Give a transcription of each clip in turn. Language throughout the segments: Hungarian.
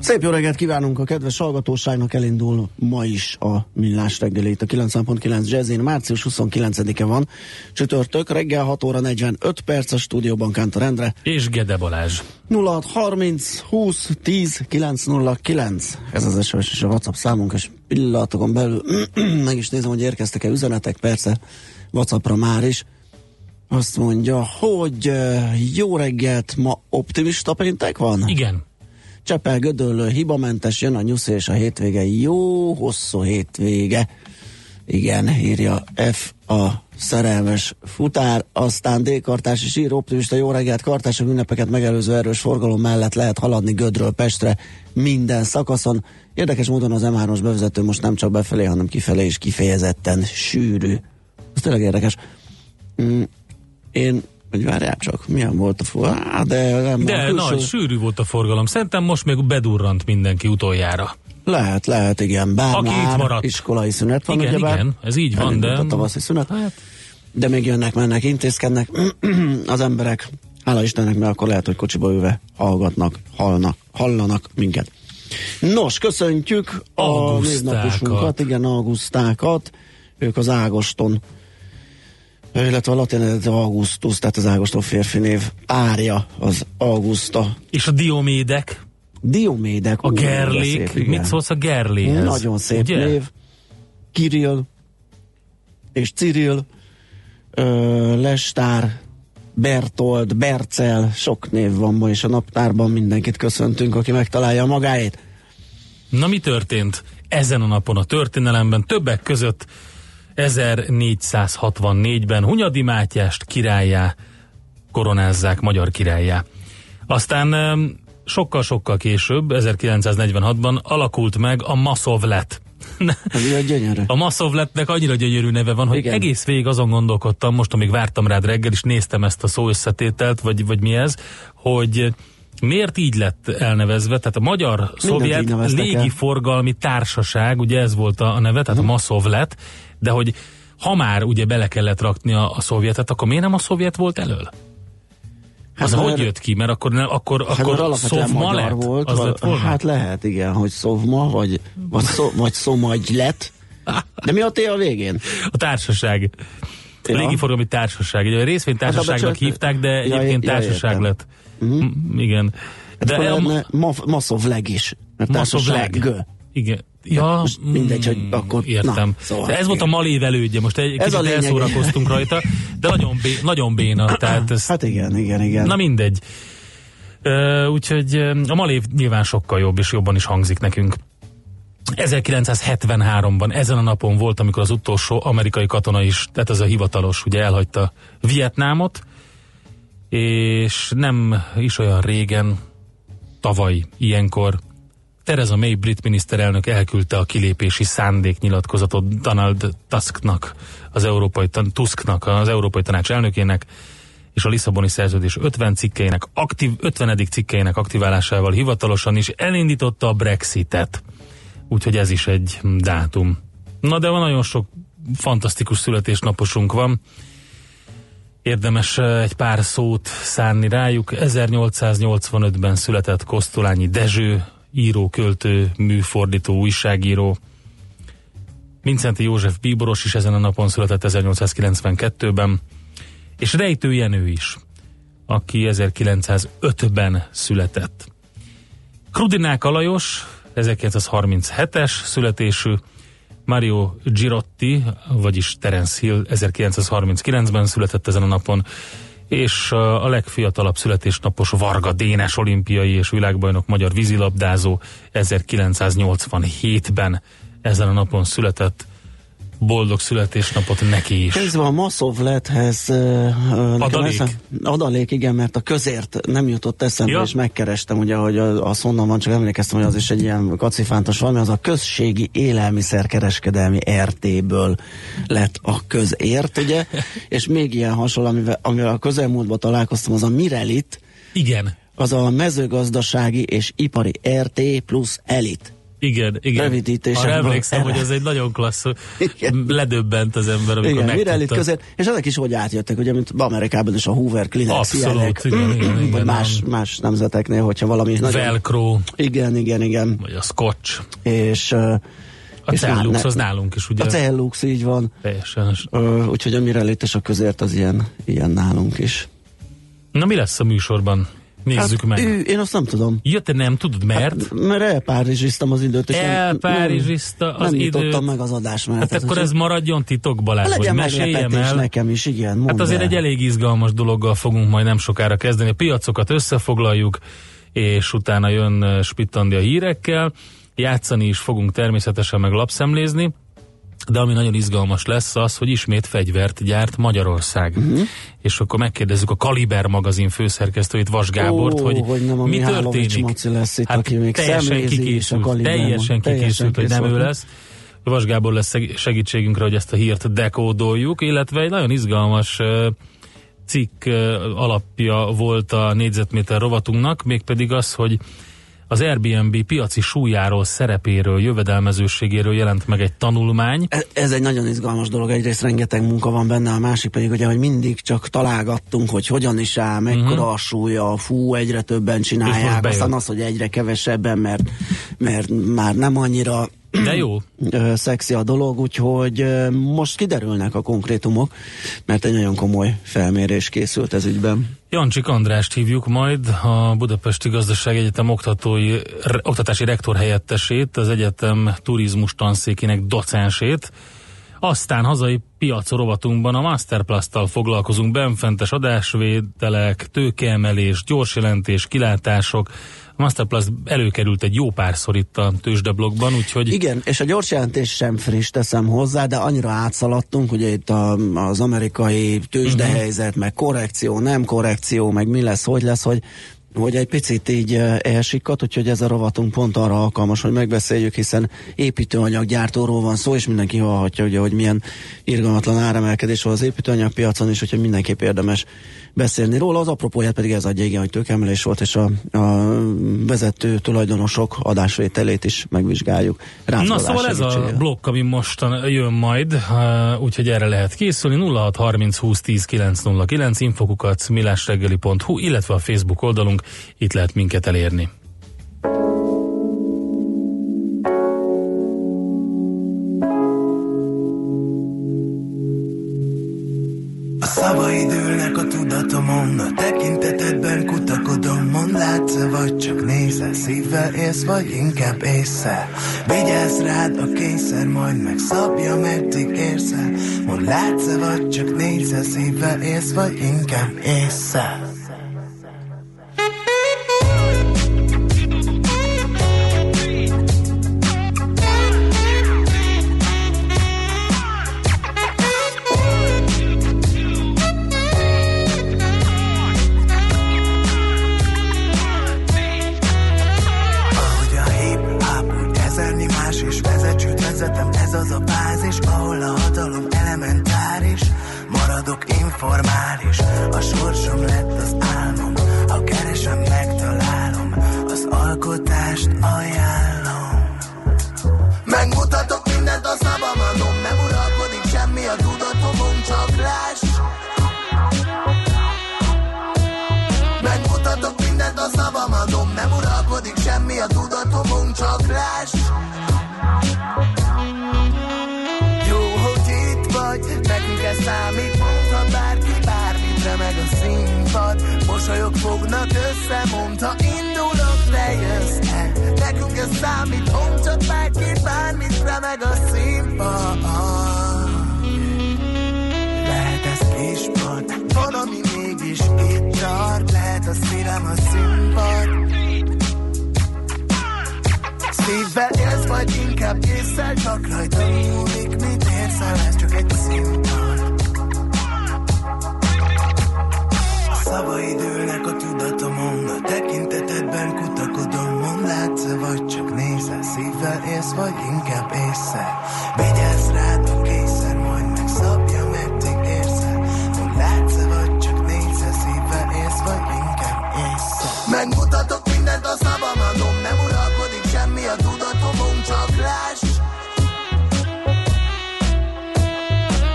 Szép jó reggelt kívánunk a kedves hallgatóságnak, elindul ma is a Millás reggelét a 9.9 Jazzin. Március 29-e van, csütörtök, reggel 6 óra 45 perc a stúdióban Kántor Endre. És Gede Balázs. 0630 20 10 909. Ez az SMS és a WhatsApp számunk, és pillanatokon belül meg is nézem, hogy érkeztek-e üzenetek, persze WhatsAppra már is. Azt mondja, hogy uh, jó reggelt, ma optimista péntek van? Igen. Csepel Gödöllő hibamentes, jön a nyusz és a hétvége. Jó hosszú hétvége. Igen, írja F a szerelmes futár, aztán D-kartás és ír optimista jó reggelt, kartások ünnepeket megelőző erős forgalom mellett lehet haladni Gödről Pestre minden szakaszon. Érdekes módon az M3-os bevezető most nem csak befelé, hanem kifelé is kifejezetten sűrű. Ez tényleg érdekes. Mm, én hogy várjál csak, milyen volt a forgalom? De, nem, De külső... nagy, sűrű volt a forgalom. Szerintem most még bedurrant mindenki utoljára. Lehet, lehet, igen. Bár Aki már itt maradt. iskolai szünet van, Igen, ugyebár. igen, ez így van, de- a tavaszi szünet. Hát, De még jönnek, mennek, intézkednek az emberek. Hála Istennek, mert akkor lehet, hogy kocsiba ülve hallgatnak, hallnak, hallanak minket. Nos, köszöntjük a névnaposunkat, igen, augusztákat. Ők az Ágoston, illetve a latin eredetű Augustus, tehát az Ágoston férfi név párja az Augusta. és a diomédek, Diomédek. a gerlék. szép. Mit szólsz a gerléhez? Nagyon szép ugye? név. Kirill és Cyril, ö, Lestár, Bertold, Bercel, sok név van ma, és a naptárban mindenkit köszöntünk, aki megtalálja magáét. Na mi történt ezen a napon a történelemben? Többek között 1464-ben Hunyadi Mátyást királyá koronázzák magyar királyá. Aztán sokkal-sokkal később, 1946-ban alakult meg a Maszovlet. Ez ilyen gyönyörű. A Maszovletnek annyira gyönyörű neve van, hogy Igen. Egész végig azon gondolkodtam, most amíg vártam rád reggel, és néztem ezt a szó összetételt, vagy, vagy mi ez, hogy miért így lett elnevezve, tehát a Magyar Szovjet. Légiforgalmi Társaság, ugye ez volt a, a neve, tehát a Maszovlet, de hogy ha már ugye bele kellett rakni a, a szovjetet, akkor miért nem a szovjet volt elől? Az Hát, hogy mert- jött ki? Mert akkor, ne, akkor, Hát akkor Szovma lett? volt. Az val- lett volna? hát lehet, igen, hogy szovma, vagy, vagy, szó, vagy szomagy lett. De mi a té a végén? A társaság. A Ja. légiforgalmi társaság. Ugye a részvénytársaságnak Hát, hívták, de Ja, egyébként ja, társaság értem. lett. Mm, igen. De De akkor a ma- Masszovleg is. Mert Maszovleg. társaság. Igen. Ja, most mindegy, hogy mm, akkor- Értem. na, szóval ez volt a malév elődje, most egy Ez kicsit a lényeg. elszórakoztunk rajta, de nagyon, bé, nagyon béna, tehát ez, Hát igen, igen, igen. na mindegy. Ö, úgyhogy a malév nyilván sokkal jobb, és jobban is hangzik nekünk. 1973-ban ezen a napon volt, amikor az utolsó amerikai katona is, tehát ez a hivatalos, ugye elhagyta Vietnámot, és nem is olyan régen, tavaly ilyenkor Theresa May brit miniszterelnök elküldte a kilépési szándéknyilatkozatot Donald Tusknak, az Európai, Tan- Tusknak, az Európai Tanács elnökének, és a Lisszaboni szerződés 50 cikkeinek, aktív, 50. cikkeinek aktiválásával hivatalosan is elindította a Brexitet. Úgyhogy ez is egy dátum. Na de van nagyon sok fantasztikus születésnaposunk van. Érdemes eh, egy pár szót szánni rájuk. 1885-ben született Kosztolányi Dezső, író, költő, műfordító, újságíró. Vincenti József bíboros is ezen a napon született 1892-ben, és Rejtő Jenő is, aki 1905-ben született. Krudinák Alajos, 1937-es születésű, Mario Girotti, vagyis Terence Hill 1939-ben született ezen a napon, és a legfiatalabb születésnapos Varga Dénes olimpiai és világbajnok magyar vízilabdázó 1987-ben ezen a napon született boldog születésnapot neki is. Ez van, Masszovlethez uh, Adalék? Esze, adalék, igen, mert a közért nem jutott eszembe, Ja. és megkerestem, ugye, hogy az honnan van, csak emlékeztem, hogy az is egy ilyen kacifántos valami, az a községi élelmiszerkereskedelmi RT-ből lett a közért, ugye, és még ilyen hasonló, amivel, amivel a közelmúltban találkoztam, az a Mirelit, Igen, az a mezőgazdasági és ipari RT plusz elit. Igen, igen. Rövidítésekből Arra emlékszem, ered. hogy ez egy nagyon klassz, Igen. ledöbbent az ember, amikor Igen, megtudta. között, és ezek is hogy átjöttek, ugye, mint Amerikában is a Hoover, Kleenex, Abszolút, ilyenek. igen, igen, igen, Vagy más, más nemzeteknél, hogyha valami nagyon... Velcro, Igen, igen, igen. vagy a scotch. És, A cellux, az nálunk is, ugye? a cellux, így van. Teljesen. Uh, úgyhogy a Mirelit és a közért az ilyen, ilyen nálunk is. Na mi lesz a műsorban? Nézzük meg. Hát Ő, én azt nem tudom. Ja, te nem tudod, mert? Mert elpárizsiztam az időt, és nem- Elpárizsizta az nem időt. nyitottam meg az adásmenetet. Hát akkor ez maradjon titok, Balázs, legyen meséljem el. nekem is, igen. mondd Hát azért el. egy elég izgalmas dologgal fogunk majd nem sokára kezdeni. A piacokat összefoglaljuk, és utána jön eh, Spittandia hírekkel. Játszani is fogunk természetesen meg lapszemlézni. De ami nagyon izgalmas lesz az, hogy ismét fegyvert gyárt Magyarország. Uh-huh. És akkor megkérdezzük a Kaliber magazin főszerkesztőjét, Vas Gábort, Ó, hogy, hogy nem a mi Mihálovics történik. Maci lesz itt, hát aki még teljesen a kikészült, Kaliberban. teljesen kikészült, hogy nem ő lesz. Vas Gábor lesz segítségünkre, hogy ezt a hírt dekódoljuk, illetve egy nagyon izgalmas cikk alapja volt a négyzetméter rovatunknak, mégpedig az, hogy az Airbnb piaci súlyáról, szerepéről, jövedelmezőségéről jelent meg egy tanulmány. E- Ez egy nagyon izgalmas dolog, egyrészt rengeteg munka van benne, a másik pedig ugye, hogy mindig csak találgattunk, hogy hogyan is áll, mekkora uh-huh. a súlya, fú, egyre többen csinálják, aztán az, hogy egyre kevesebben, mert, mert már nem annyira De jó, szexi a dolog, úgyhogy most kiderülnek a konkrétumok, mert egy nagyon komoly felmérés készült ez ügyben. Jancsik Andrást hívjuk majd, a Budapesti Gazdaság Egyetem oktatói, oktatási rektor helyettesét, az egyetem turizmus tanszékének docensét. Aztán hazai piac rovatunkban a Masterplast-tal foglalkozunk, benfentes adásvételek, tőkeemelés, gyorsjelentés, kilátások. A Masterplast előkerült egy jó párszor itt a tőzsdeblogban, úgyhogy Igen, és a gyors jelentés sem friss, teszem hozzá, de annyira átszaladtunk, ugye itt a, az amerikai tőzsdehelyzet, uh-huh. meg korrekció, nem korrekció, meg mi lesz, hogy lesz, hogy hogy egy picit így eh, elsikkat, úgyhogy ez a rovatunk pont arra alkalmas, hogy megbeszéljük, hiszen építőanyaggyártóról van szó, és mindenki hallhatja, ugye, hogy milyen irgalmatlan áremelkedés van az építőanyagpiacon, és hogyha mindenképp érdemes beszélni róla. Az apropóját pedig ez adja, igen, hogy tőkemelés volt, és a, a vezető tulajdonosok adásvételét is megvizsgáljuk. Na Ráncbolás szóval ez a blokk, ami mostan jön majd, uh, úgyhogy erre lehet készülni. 0630 20 10 909 infokukat millásreggeli.hu, illetve a Facebook oldalunk, itt lehet minket elérni. A tudatomon, a tekintetedben kutakodom, mond látsz vagy csak nézel, szívvel élsz, vagy inkább észre. Vigyázz rád a kényszer, majd megszabja, meddig érsz el. Mond látsz vagy csak nézel, szívvel élsz, vagy inkább észre. Vezetem, ez az a bázis Ahol a hatalom elementáris. Maradok informális A sorsom lett az álmom Ha keresem, megtalálom Az alkotást ajánlom. Megmutatok mindent a szabamadom Nem uralkodik semmi a tudatomon Csak láss Megmutatok mindent a szavam adom Nem uralkodik semmi a tudat tudatomon csak láss Mosolyok fognak össze, mondta indulok, te jössz -e. Nekünk ez számít, mondhat bárki bármit, remeg a színpad Lehet ez kispad, van ami mégis itt tart. Lehet a szívem a színpad. Szívvel élsz, vagy inkább észszel Csak rajta múlik, mit érzel Ez csak egy színpad szavaid ülnek a tudatomon. A tekintetedben kutakodom Mond látsz vagy csak nézel? Szívvel élsz, vagy inkább észszel Vigyázz rád a készer Majd megszabja, meddig érzel Mond látsz vagy csak nézel? Szívvel élsz, vagy inkább észszel Megmutatok mindent a szabamadom Nem uralkodik semmi a tudatomon Csak láss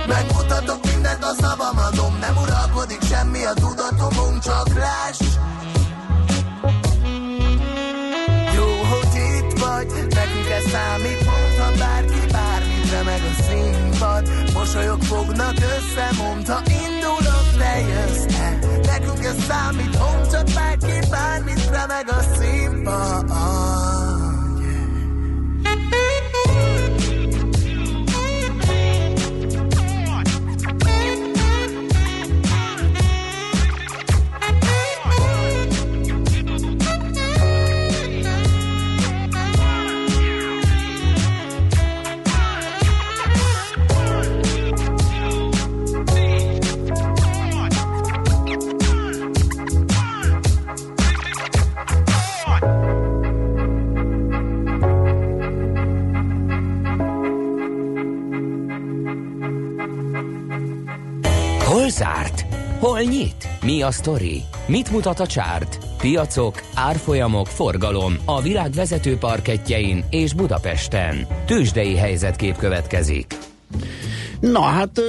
Megmutatok mindent a szabamadom Nem uralkodik semmi a tudatomon Csak láss Jó, hogy itt vagy Nekünk ez számít Mondhat bárki bármit Remeg a színpad. Mosolyok fognak össze Mondta indulok, te jössz -e. Nekünk ez számít Mondhat bárki bármit Remeg a színpad Mi a sztori? Mit mutat a csárt? Piacok, árfolyamok, forgalom a világ vezető parketjein és Budapesten. Tősdei helyzetkép következik. Na hát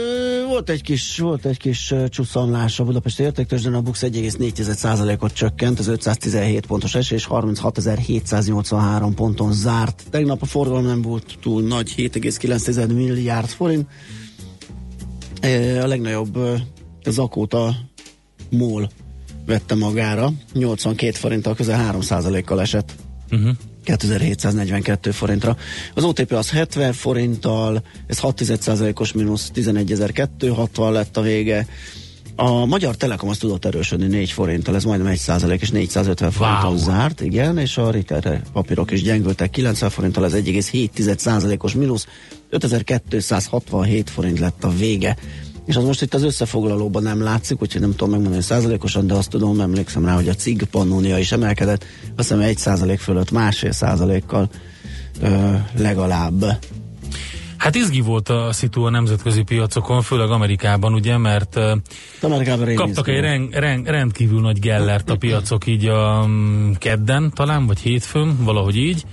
volt egy kis, volt egy kis ö, csusszamlás a Budapesti értéktőzsdén, a BUX 1,4%-ot csökkent, az 517 pontos esés, 36.783 ponton zárt. Tegnap a forgalom nem volt túl nagy, 7,9 milliárd forint. A legnagyobb zakóta MOL vette magára, 82 forinttal közel 3%-kal esett. Uh-huh. 2742 forintra. Az OTP az 70 forinttal, ez 6 os mínusz 11260 lett a vége. A Magyar Telekom az tudott erősödni 4 forinttal, ez majdnem 1 százalék, és 450 forinton Wow. zárt, igen, és a Ritter papírok is gyengültek 90 forinttal, ez 1,7 százalékos mínusz, 5267 forint lett a vége. És az most itt az összefoglalóban nem látszik, úgyhogy nem tudom megmondani százalékosan, de azt tudom, emlékszem rá, hogy a cig pannónia is emelkedett, azt hiszem egy százalék fölött másfél százalékkal ö, legalább. Hát izgi volt a szitu a nemzetközi piacokon, főleg Amerikában, ugye, mert uh, Amerikában kaptak egy rend, rend, rendkívül nagy gellert a piacok így a mm, kedden talán, vagy hétfőn, valahogy így.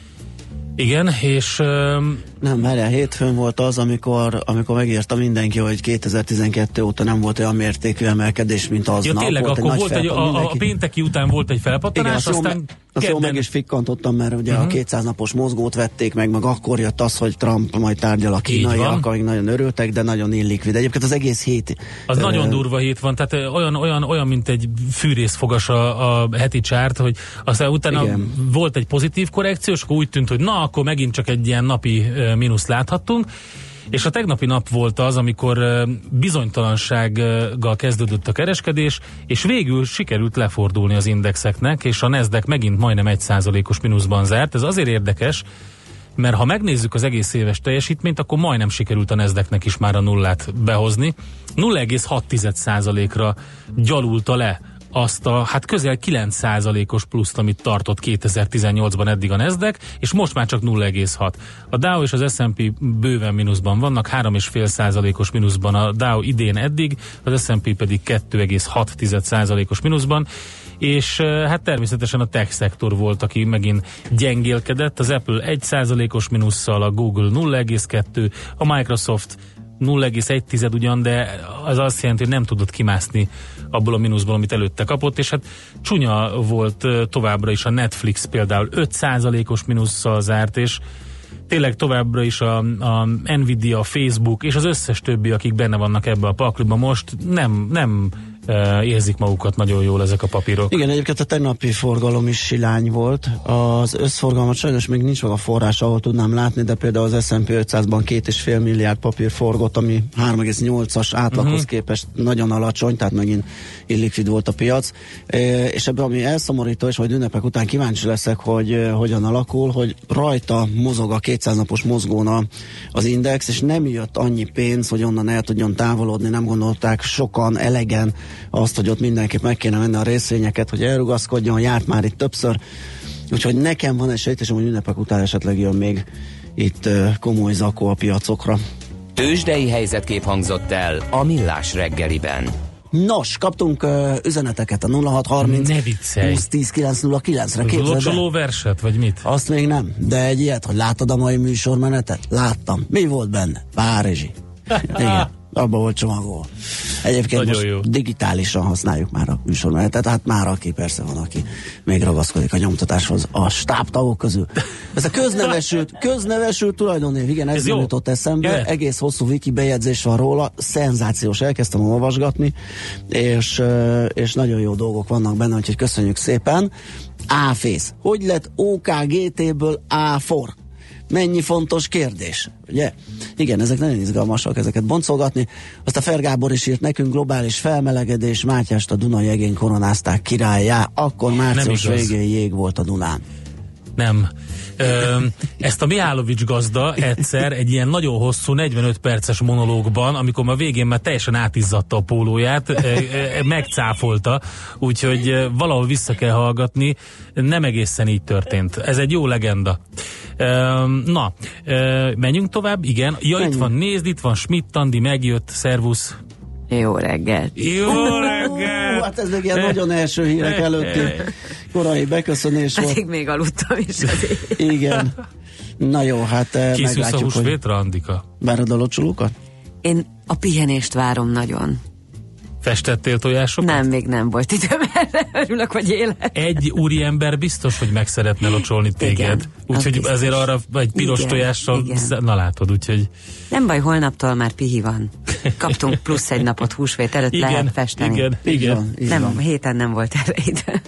Igen, és Nem, várjál, hétfőn volt az, amikor, amikor megírta mindenki, hogy 2012 óta nem volt olyan mértékű emelkedés, mint aznap. ja, tényleg, volt egy akkor nagy volt egy, a, a mindenki- pénteki után volt egy Igen, felpattanás, jól, aztán me- azt jól meg kedden, is fikkantottam, mert ugye Mhm. uh-huh. a 200 napos mozgót vették meg, meg akkor jött az, hogy Trump majd tárgyal a kínaiak, amik nagyon örültek, de nagyon illikvid. Egyébként az egész hét... az ö, nagyon durva hét van, tehát olyan, olyan, olyan mint egy fűrészfogas a, a heti csárt, hogy aztán utána Igen. volt egy pozitív korrekció, és akkor úgy tűnt, hogy na, akkor megint csak egy ilyen napi ö, mínuszt láthattunk, és a tegnapi nap volt az, amikor bizonytalansággal kezdődött a kereskedés, és végül sikerült lefordulni az indexeknek, és a Nasdaq megint majdnem egy százalékos mínuszban zárt. Ez azért érdekes, mert ha megnézzük az egész éves teljesítményt, akkor majdnem sikerült a Nasdaqnek is már a nullát behozni. 0,6%-ra gyalulta le azt a hát közel 9%-os pluszt, amit tartott 2018-ban eddig a Nasdaq, és most már csak 0,6. A Dow és az S&P bőven mínuszban vannak, 3,5%-os mínuszban a Dow idén eddig, az S&P pedig 2,6%-os mínuszban, és hát természetesen a tech szektor volt, aki megint gyengélkedett, az Apple 1%-os mínusszal, a Google 0,2, a Microsoft 0,1 ugyan, de az azt jelenti, hogy nem tudott kimászni abból a mínuszból, amit előtte kapott, és hát csúnya volt továbbra is a Netflix például. 5%-os mínusszal zárt, és tényleg továbbra is a, a Nvidia, a Facebook és az összes többi, akik benne vannak ebbe a pakliba most nem, nem érzik magukat nagyon jól ezek a papírok. Igen, egyébként a tegnapi forgalom is silány volt. Az összforgalmat sajnos még nincs meg a forrás, ahol tudnám látni, de például az S&P 500-ban két és fél milliárd papír forgott, ami 3,8-as átlaghoz uh-huh. képest nagyon alacsony, tehát megint illikvid volt a piac. És ebben ami elszomorító, és majd ünnepek után kíváncsi leszek, hogy hogyan alakul, hogy rajta mozog a 200 napos mozgóna az index, és nem jött annyi pénz, hogy onnan el tudjon távolodni, nem gondolták sokan elegen azt, hogy ott mindenképp meg kéne menni a részvényeket, hogy elrugaszkodjon, járt már itt többször. Úgyhogy nekem van egy sejtésem, hogy ünnepek után esetleg jön még itt komoly zakó a piacokra. Tőzsdei helyzetkép hangzott el a Millás reggeliben. Nos, kaptunk uh, üzeneteket a 0630 Ne viccelj. 20 10 909-re. Képzeld Locsoló el. verset, vagy mit? Azt még nem, de egy ilyet, hogy láttad a mai műsormenetet? Láttam. Mi volt benne? Párizsi. Igen, abban volt csomagol. Egyébként Nagyon most jó. digitálisan használjuk már a műsormenetet, hát már aki persze van, aki még ragaszkodik a nyomtatáshoz a stábtagok közül. Ez a köznevesült, köznevesült tulajdonnév, igen, ez, Ez jó. jutott eszembe, Jöhet. egész hosszú wiki bejegyzés van róla, szenzációs, elkezdtem olvasgatni, és, és nagyon jó dolgok vannak benne, úgyhogy köszönjük szépen. A-fész. Hogy lett OKGT-ből A4? Mennyi fontos kérdés, ugye? Igen, ezek nagyon izgalmasak, ezeket boncolgatni. Azt a Fergábor is írt nekünk, globális felmelegedés, Mátyást a Dunai egén koronázták királyá, akkor március végén jég volt a Dunán. Nem. Ö, ezt a Mihálovics gazda egyszer egy ilyen nagyon hosszú 45 perces monológban, amikor a végén már teljesen átizzadta a pólóját, megcáfolta, úgyhogy valahol vissza kell hallgatni. Nem egészen így történt. Ez egy jó legenda. Ö, Na, ö, menjünk tovább, igen. Ja, itt van, nézd, itt van Schmidt Andi, megjött, szervusz. Jó reggelt. Jó reggelt! hát ez még ilyen nagyon első hírek előtti korai beköszönés volt. Pedig még aludtam is azért. Igen. Na jó, hát eh, Készülsz a meglátjuk, hogy húsvétra, Andika? várod a locsolókat? Én a pihenést várom nagyon. Festettél tojásokat? Nem, még nem volt időm erre. Örülök, hogy élek. egy úriember biztos, hogy meg szeretne locsolni téged. Igen, Úgyhogy azért arra egy piros Igen, tojással, igen. na látod, úgyhogy Nem baj, holnaptól már pihi van. Kaptunk plusz egy napot húsvét előtt, igen, lehet festeni. igen, igen. van, így Nem, van. héten nem volt erre idő.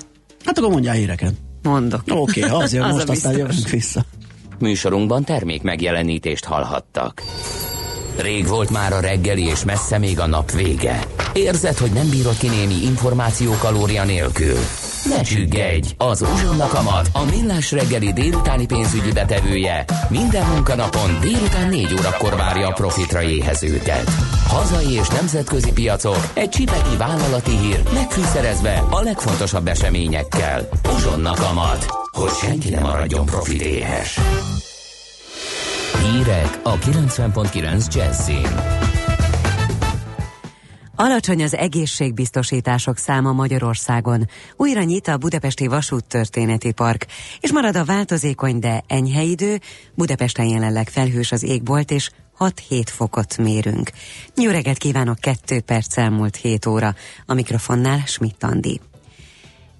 Hát akkor mondjál híreket. Mondok. Oké, okay, azért Az a most aztán jövünk vissza. Műsorunkban termék megjelenítést hallhattak. Rég volt már a reggeli, és messze még a nap vége. Érzed, hogy nem bírod ki némi információ kalória nélkül? Ne csüggedj! Az Uzsonna Kamat, a millás reggeli délutáni pénzügyi betevője minden munkanapon délután 4 órakor várja a profitra éhezőket. Hazai és nemzetközi piacok, egy csipeki vállalati hír, megfűszerezve a legfontosabb eseményekkel. Uzsonna Kamat, hogy senki ne maradjon profit éhes. Hírek a 90.9 Jazzin. Alacsony az egészségbiztosítások száma Magyarországon. Újra nyit a Budapesti Vasúttörténeti Park, és marad a változékony, de enyhe idő. Budapesten jelenleg felhős az égbolt, és 6-7 fokot mérünk. Jó reggelt kívánok, 2 perc elmúlt 7 óra. A mikrofonnál Schmidt Andi.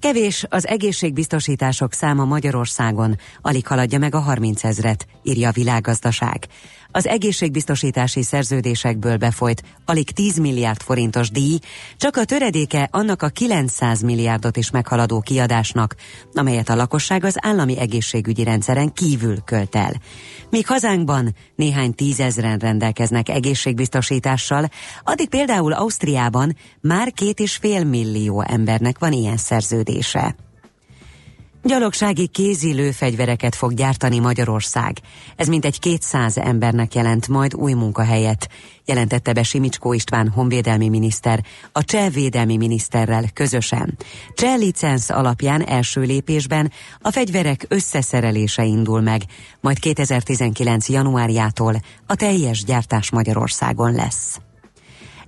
Kevés az egészségbiztosítások száma Magyarországon, alig haladja meg a 30 ezret, írja a világgazdaság. Az egészségbiztosítási szerződésekből befolyt alig 10 milliárd forintos díj, csak a töredéke annak a 900 milliárdot is meghaladó kiadásnak, amelyet a lakosság az állami egészségügyi rendszeren kívül költ el. Míg hazánkban néhány tízezren rendelkeznek egészségbiztosítással, addig például Ausztriában már két és fél millió embernek van ilyen szerződése. Gyalogsági kézi lőfegyvereket fog gyártani Magyarország. Ez mintegy 200 embernek jelent majd új munkahelyet, jelentette be Simicskó István honvédelmi miniszter a cseh védelmi miniszterrel közösen. Cseh licensz alapján első lépésben a fegyverek összeszerelése indul meg, majd 2019. januárjától a teljes gyártás Magyarországon lesz.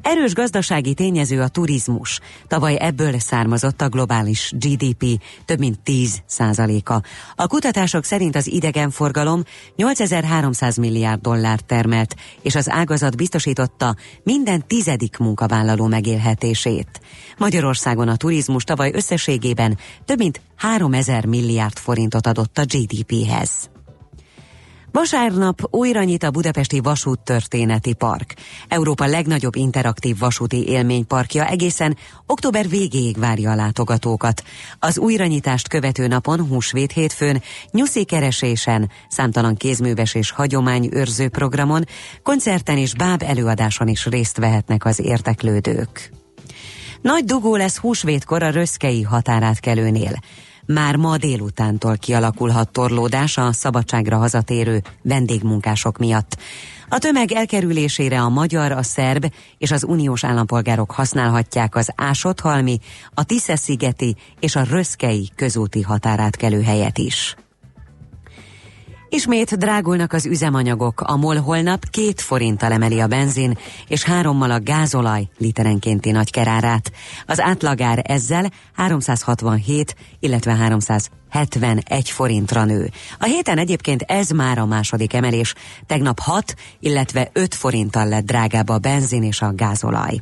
Erős gazdasági tényező a turizmus. Tavaly ebből származott a globális GDP több mint 10 százaléka. A kutatások szerint az idegenforgalom 8300 milliárd dollárt termelt, és az ágazat biztosította minden tizedik munkavállaló megélhetését. Magyarországon a turizmus tavaly összességében több mint 3000 milliárd forintot adott a GDP-hez. Vasárnap újra nyit a Budapesti Vasúttörténeti Park. Európa legnagyobb interaktív vasúti élményparkja egészen október végéig várja a látogatókat. Az újranyitást követő napon, húsvét hétfőn, nyuszi keresésen, számtalan kézműves és hagyományőrző programon, koncerten és báb előadáson is részt vehetnek az érteklődők. Nagy dugó lesz húsvétkor a röszkei határátkelőnél. Már ma délutántól kialakulhat torlódás a szabadságra hazatérő vendégmunkások miatt. A tömeg elkerülésére a magyar, a szerb és az uniós állampolgárok használhatják az Ásothalmi, a Tisze-szigeti és a Röszkei közúti határátkelő helyet is. Ismét drágulnak az üzemanyagok. A MOL holnap két forinttal emeli a benzin, és hárommal a gázolaj literenkénti nagykerárát. Az átlagár ezzel 367, illetve 371 forintra nő. A héten egyébként ez már a második emelés. Tegnap 6, illetve 5 forinttal lett drágább a benzin és a gázolaj.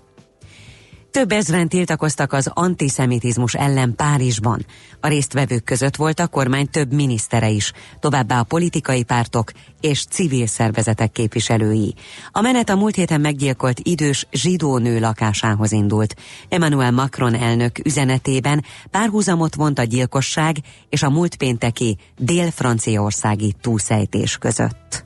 Több ezren tiltakoztak az antiszemitizmus ellen Párizsban. A résztvevők között volt a kormány több minisztere is, továbbá a politikai pártok és civil szervezetek képviselői. A menet a múlt héten meggyilkolt idős zsidó nő lakásához indult. Emmanuel Macron elnök üzenetében párhuzamot vont a gyilkosság és a múlt pénteki dél-franciaországi túlszejtés között.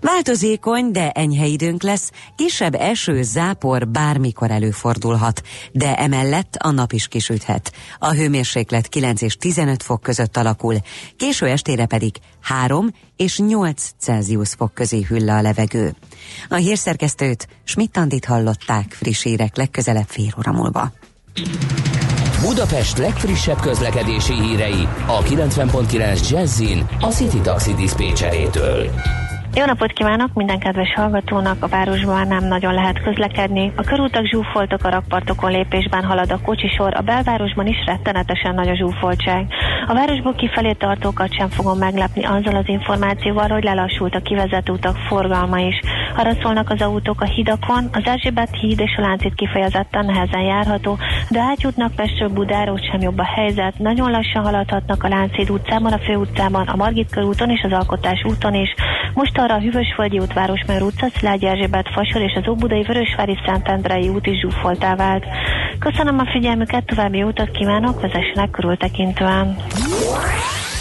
Változékony, de enyhe időnk lesz, kisebb eső, zápor bármikor előfordulhat, de emellett a nap is kisüthet. A hőmérséklet 9 és 15 fok között alakul, késő estére pedig 3 és 8 Celsius fok közé hüll a levegő. A hírszerkesztőt Schmidt-Andit hallották friss hírek legközelebb fél óra múlva. Budapest legfrissebb közlekedési hírei a 90.9 Jazzin a City Taxi Dispécsejétől. Jó napot kívánok minden kedves hallgatónak! A városban nem nagyon lehet közlekedni. A körútak zsúfoltok, a rakpartokon lépésben halad a kocsisor, a belvárosban is rettenetesen nagy a zsúfoltság. A városból kifelé tartókat sem fogom meglepni azzal az információval, hogy lelassult a kivezető utak forgalma is. Haraszolnak az autók a hidakon, az Erzsébet híd és a Láncid kifejezetten nehezen járható, de átjutnak Pestről Budára, sem jobb a helyzet. Nagyon lassan haladhatnak a Láncid utcában, a főutcában, a Margit körúton és az Alkotás úton is. Most arra a Hűvösföldi út, Városmár utca, Szilágyi Erzsébet fasor és az Óbudai Vörösvári Szentendrei út is zsúfoltá vált. Köszönöm a figyelmüket, további utat kívánok, vezessenek körültekintően.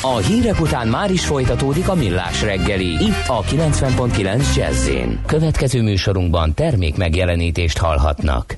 A hírek után már is folytatódik a millás reggeli, itt a 90.9 jazz Következő műsorunkban termék megjelenítést hallhatnak.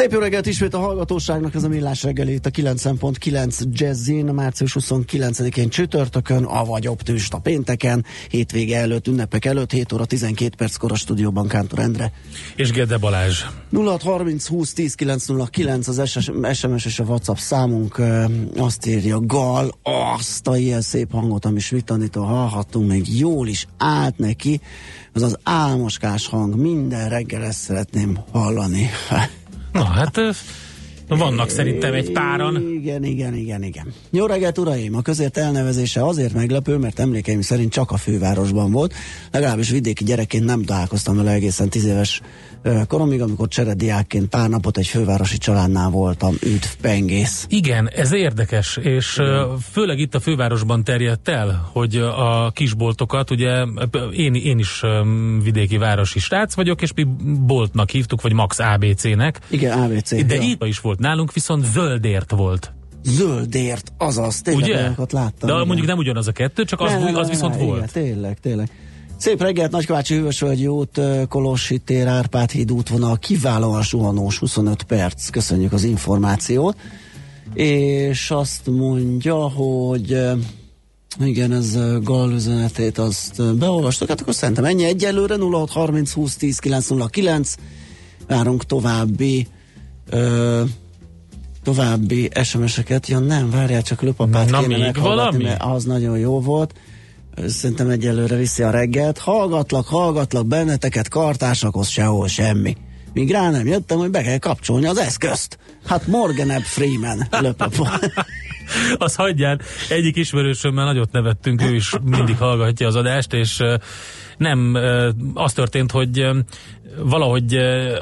Szép jó reggelt ismét a hallgatóságnak, ez a millás reggeli itt a 9.9 Jazzin, március 29-én csütörtökön, avagy optőst a pénteken, hétvége előtt, ünnepek előtt, 7 óra 12 perckor a stúdióban Kántor Endre. És Gede Balázs. 0630 20 10 909 az SMS és a WhatsApp számunk azt írja Gal, azt a ilyen szép hangot, ami Smitanitól hallhattunk, még jól is állt neki, az az álmoskás hang, minden reggel ezt szeretném hallani. Na hát vannak szerintem egy páran. Igen, igen, igen, igen. Jó reggelt, uraim! A közért elnevezése azért meglepő, mert emlékeim szerint csak a fővárosban volt. Legalábbis vidéki gyerekként nem találkoztam vele egészen tíz éves koromig, amikor cserediákként pár napot egy fővárosi családnál voltam. Üdv, pengész! Igen, ez érdekes, és ö, főleg itt a fővárosban terjedt el, hogy a kisboltokat, ugye én, én is vidéki városi srác vagyok, és mi boltnak hívtuk, vagy Max ABC-nek, Igen, ABC. de ja. itt is volt nálunk, viszont zöldért volt. Zöldért, azaz, tényleg Ugye? olyanokat láttam. De igen. mondjuk nem ugyanaz a kettő, csak az, Ne, az ne, viszont ne, volt. Igen, tényleg, tényleg. Szép reggelt, Nagykovácsi Hűvösvölgyi út, ö, Kolossi tér, Árpád híd útvonal, kiválóan suhanós, 25 perc, köszönjük az információt. És azt mondja, hogy igen, ez Gal üzenetét azt beolvastuk, hát akkor szerintem ennyi egyelőre, 0630 20 10 909, várunk további ö, további SMS-eket. Ja nem, várjál, csak löpapát Na, kéne még valami? mert az nagyon jó volt. Szerintem egyelőre viszi a reggelt. Hallgatlak, hallgatlak benneteket, kartársakhoz sehol semmi. Míg rá nem jöttem, hogy be kell kapcsolni az eszközt. Hát Morgan Ebb Freeman löpapa. Az hagyján, egyik ismerősömmel nagyot nevettünk, ő is mindig hallgatja az adást, és nem, az történt, hogy valahogy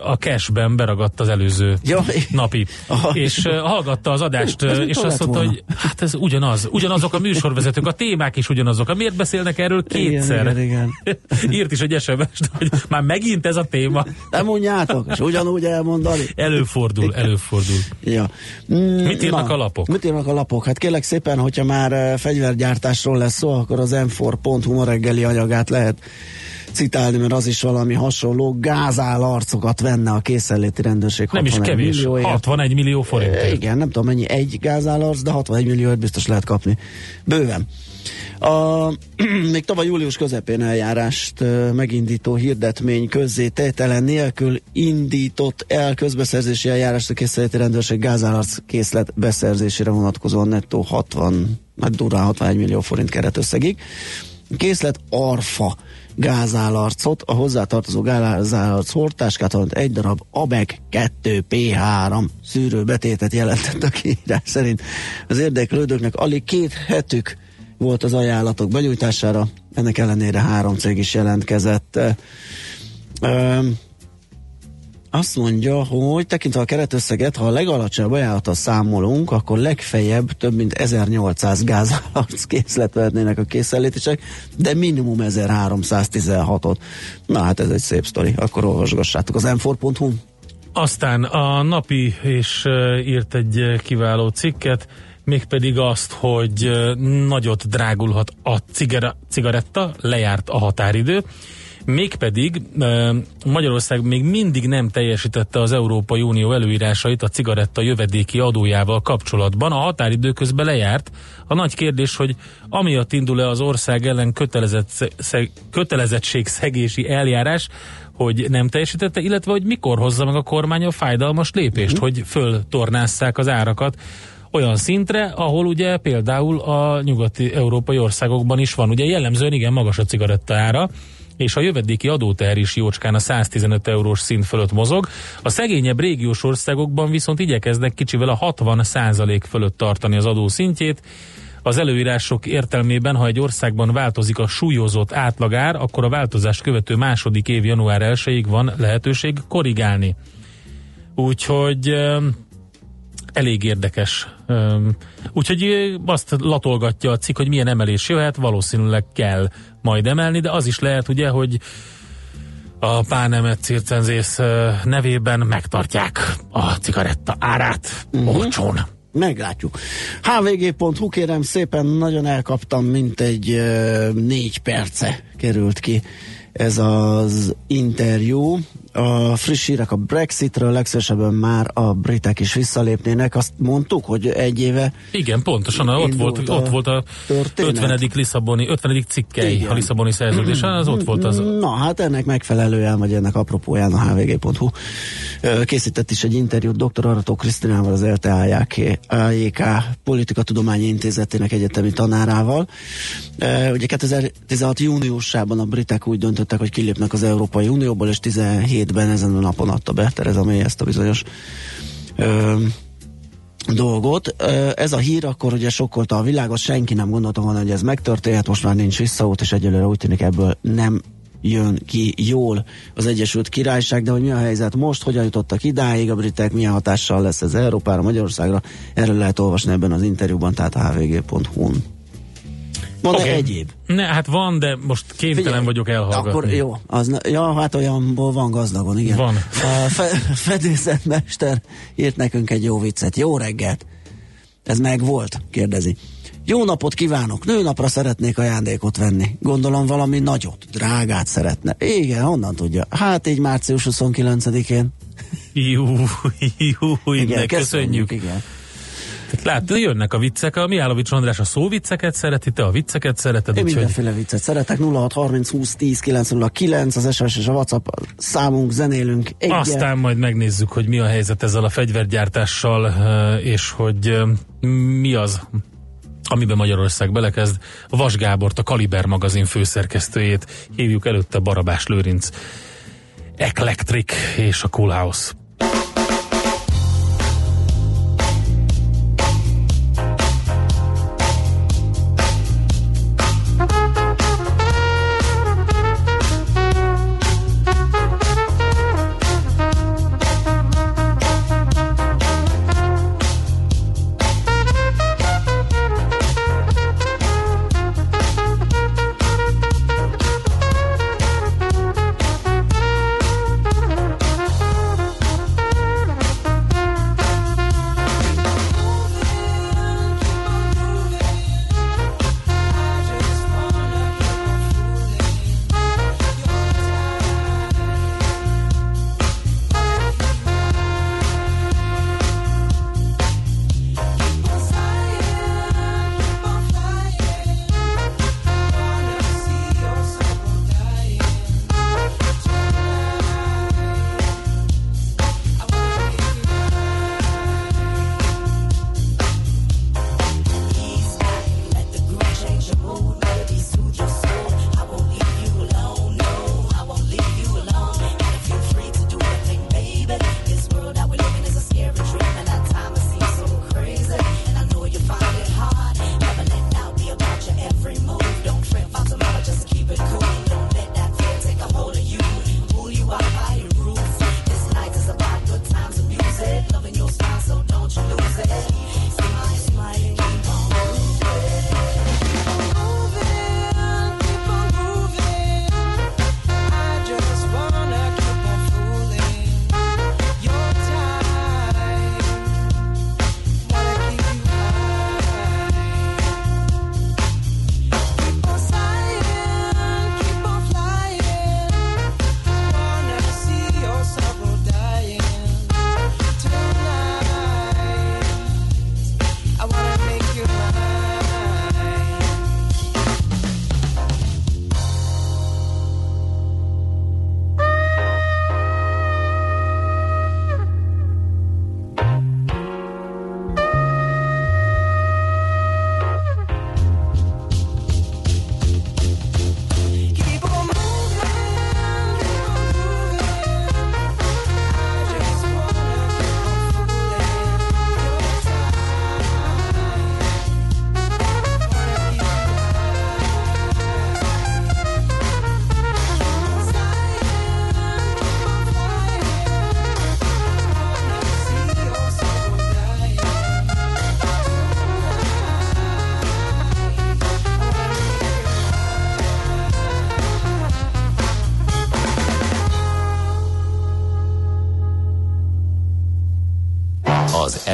a cashben beragadt az előző Ja, napi, Aha. és hallgatta az adást, Ez mit és azt mondta, volna? hogy hát ez ugyanaz, ugyanazok a műsorvezetők, a témák is ugyanazok, miért beszélnek erről kétszer? Igen, igen, Írt is egy SMS-t, hogy már megint ez a téma. Nem mondjátok, és ugyanúgy elmondani. Előfordul, előfordul. Ja. Mm, Mit írnak a lapok? Mit írnak a lapok? Hát kérlek szépen, hogyha már fegyvergyártásról lesz szó, akkor az m4.hu ma reggeli anyagát lehet citálni, mert az is valami hasonló gázál arcokat venne a készenléti rendőrség. Nem is 61 kevés, millióért. 61 millió forint. E, Igen, nem tudom mennyi egy gázálarc, de 61 milliót biztos lehet kapni. Bőven. A, még tavaly július közepén eljárást megindító hirdetmény közzétételen nélkül indított el közbeszerzési eljárást a készületi rendőrség gázálarc készlet beszerzésére vonatkozóan nettó 60, hát durván 61 millió forint keretösszegig. Készlet arfa gázálarcot, a hozzátartozó gázálarc hordtáskát, valamint egy darab ABEG 2P3 szűrőbetétet jelentett a kiírás szerint. Az érdeklődőknek alig két hetük volt az ajánlatok benyújtására, ennek ellenére három cég is jelentkezett. Ö, azt mondja, hogy tekintve a keretösszeget, ha a legalacsonyabb ajánlata számolunk, akkor legfeljebb több mint 1800 gázállarc készlet vehetnének a készenlétések, de minimum 1316-ot. Na hát ez egy szép sztori, akkor olvasgassátok az m Aztán a napi is írt egy kiváló cikket, mégpedig azt, hogy nagyot drágulhat a cigara, cigaretta, lejárt a határidő, mégpedig Magyarország még mindig nem teljesítette az Európai Unió előírásait a cigaretta jövedéki adójával kapcsolatban. A határidő közben lejárt. A nagy kérdés, hogy amiatt indul-e az ország ellen kötelezett, szeg, kötelezettségszegési eljárás, hogy nem teljesítette, illetve hogy mikor hozza meg a kormány a fájdalmas lépést, Mhm. hogy föltornásszák az árakat olyan szintre, ahol ugye például a nyugati európai országokban is van. Ugye jellemzően igen magas a cigaretta ára, és a jövedéki adóteher is jócskán a 115 eurós szint fölött mozog. A szegényebb régiós országokban viszont igyekeznek kicsivel a 60 százalék fölött tartani az adó szintjét. Az előírások értelmében, ha egy országban változik a súlyozott átlagár, akkor a változást követő második év január 1-ig van lehetőség korrigálni. Úgyhogy elég érdekes. Úgyhogy azt latolgatja a cikk, hogy milyen emelés jöhet, valószínűleg kell majd emelni, de az is lehet ugye, hogy a Pánemet circenzész nevében megtartják a cigaretta árát uh-huh. olcsón. Meglátjuk. hvg.hu kérem szépen, nagyon elkaptam, mint egy négy perce került ki ez az interjú. A friss hírek a Brexitről, legszívesebben már a britek is visszalépnének. Azt mondtuk, hogy egy éve Igen, pontosan, ott volt, a ott volt a történet. 50. Lisszaboni, 50. cikkei Igen. a Lisszaboni szerződés, az ott volt az Na, hát ennek megfelelően, vagy ennek apropóján a hvg.hu készített is egy interjút dr. Arató Krisztinával, az LTAJK AJK Politikatudományi Intézetének egyetemi tanárával. Ugye 2016 júniusában a britek úgy döntöttek, hogy kilépnek az Európai Unióból, és 17-ben ezen a napon adta be Tereza May ezt a bizonyos ö, dolgot. Ö, Ez a hír akkor ugye sokkolta a világot, senki nem gondolta volna, hogy ez megtörténhet, most már nincs visszaút, és egyelőre úgy tűnik ebből nem jön ki jól az Egyesült Királyság, de hogy mi a helyzet most, hogyan jutottak idáig a britek, milyen hatással lesz ez Európára, Magyarországra, erről lehet olvasni ebben az interjúban, tehát a hvg.hu-n. Van Oké. okay. egyéb? Ne, hát van, de most kénytelen Figyelj, vagyok elhallgatni. Akkor jó, az, ja, hát olyanból van gazdagon, igen. Van. A fe, fedélzetmester írt nekünk egy jó viccet. Jó reggelt! Ez meg volt, kérdezi. Jó napot kívánok! Nőnapra szeretnék ajándékot venni. Gondolom valami nagyot, drágát szeretne. Igen, honnan tudja? Hát így március 29-én. Jú, jú, igen, köszönjük. Igen. Látod, jönnek a viccek. A Mihálovics András a szóvicceket szereti, te a vicceket szereted, Én mindenféle viccet szeretek. 0630 20 10 909 az SMS és a WhatsApp számunk, zenélünk. Egyet. aztán majd megnézzük, hogy mi a helyzet ezzel a fegyvergyártással, eh, és hogy eh, mi az, amiben Magyarország belekezd. Vas Gábort, a Kaliber magazin főszerkesztőjét hívjuk előtte Barabás Lőrinc, Eclectric és a Cool House.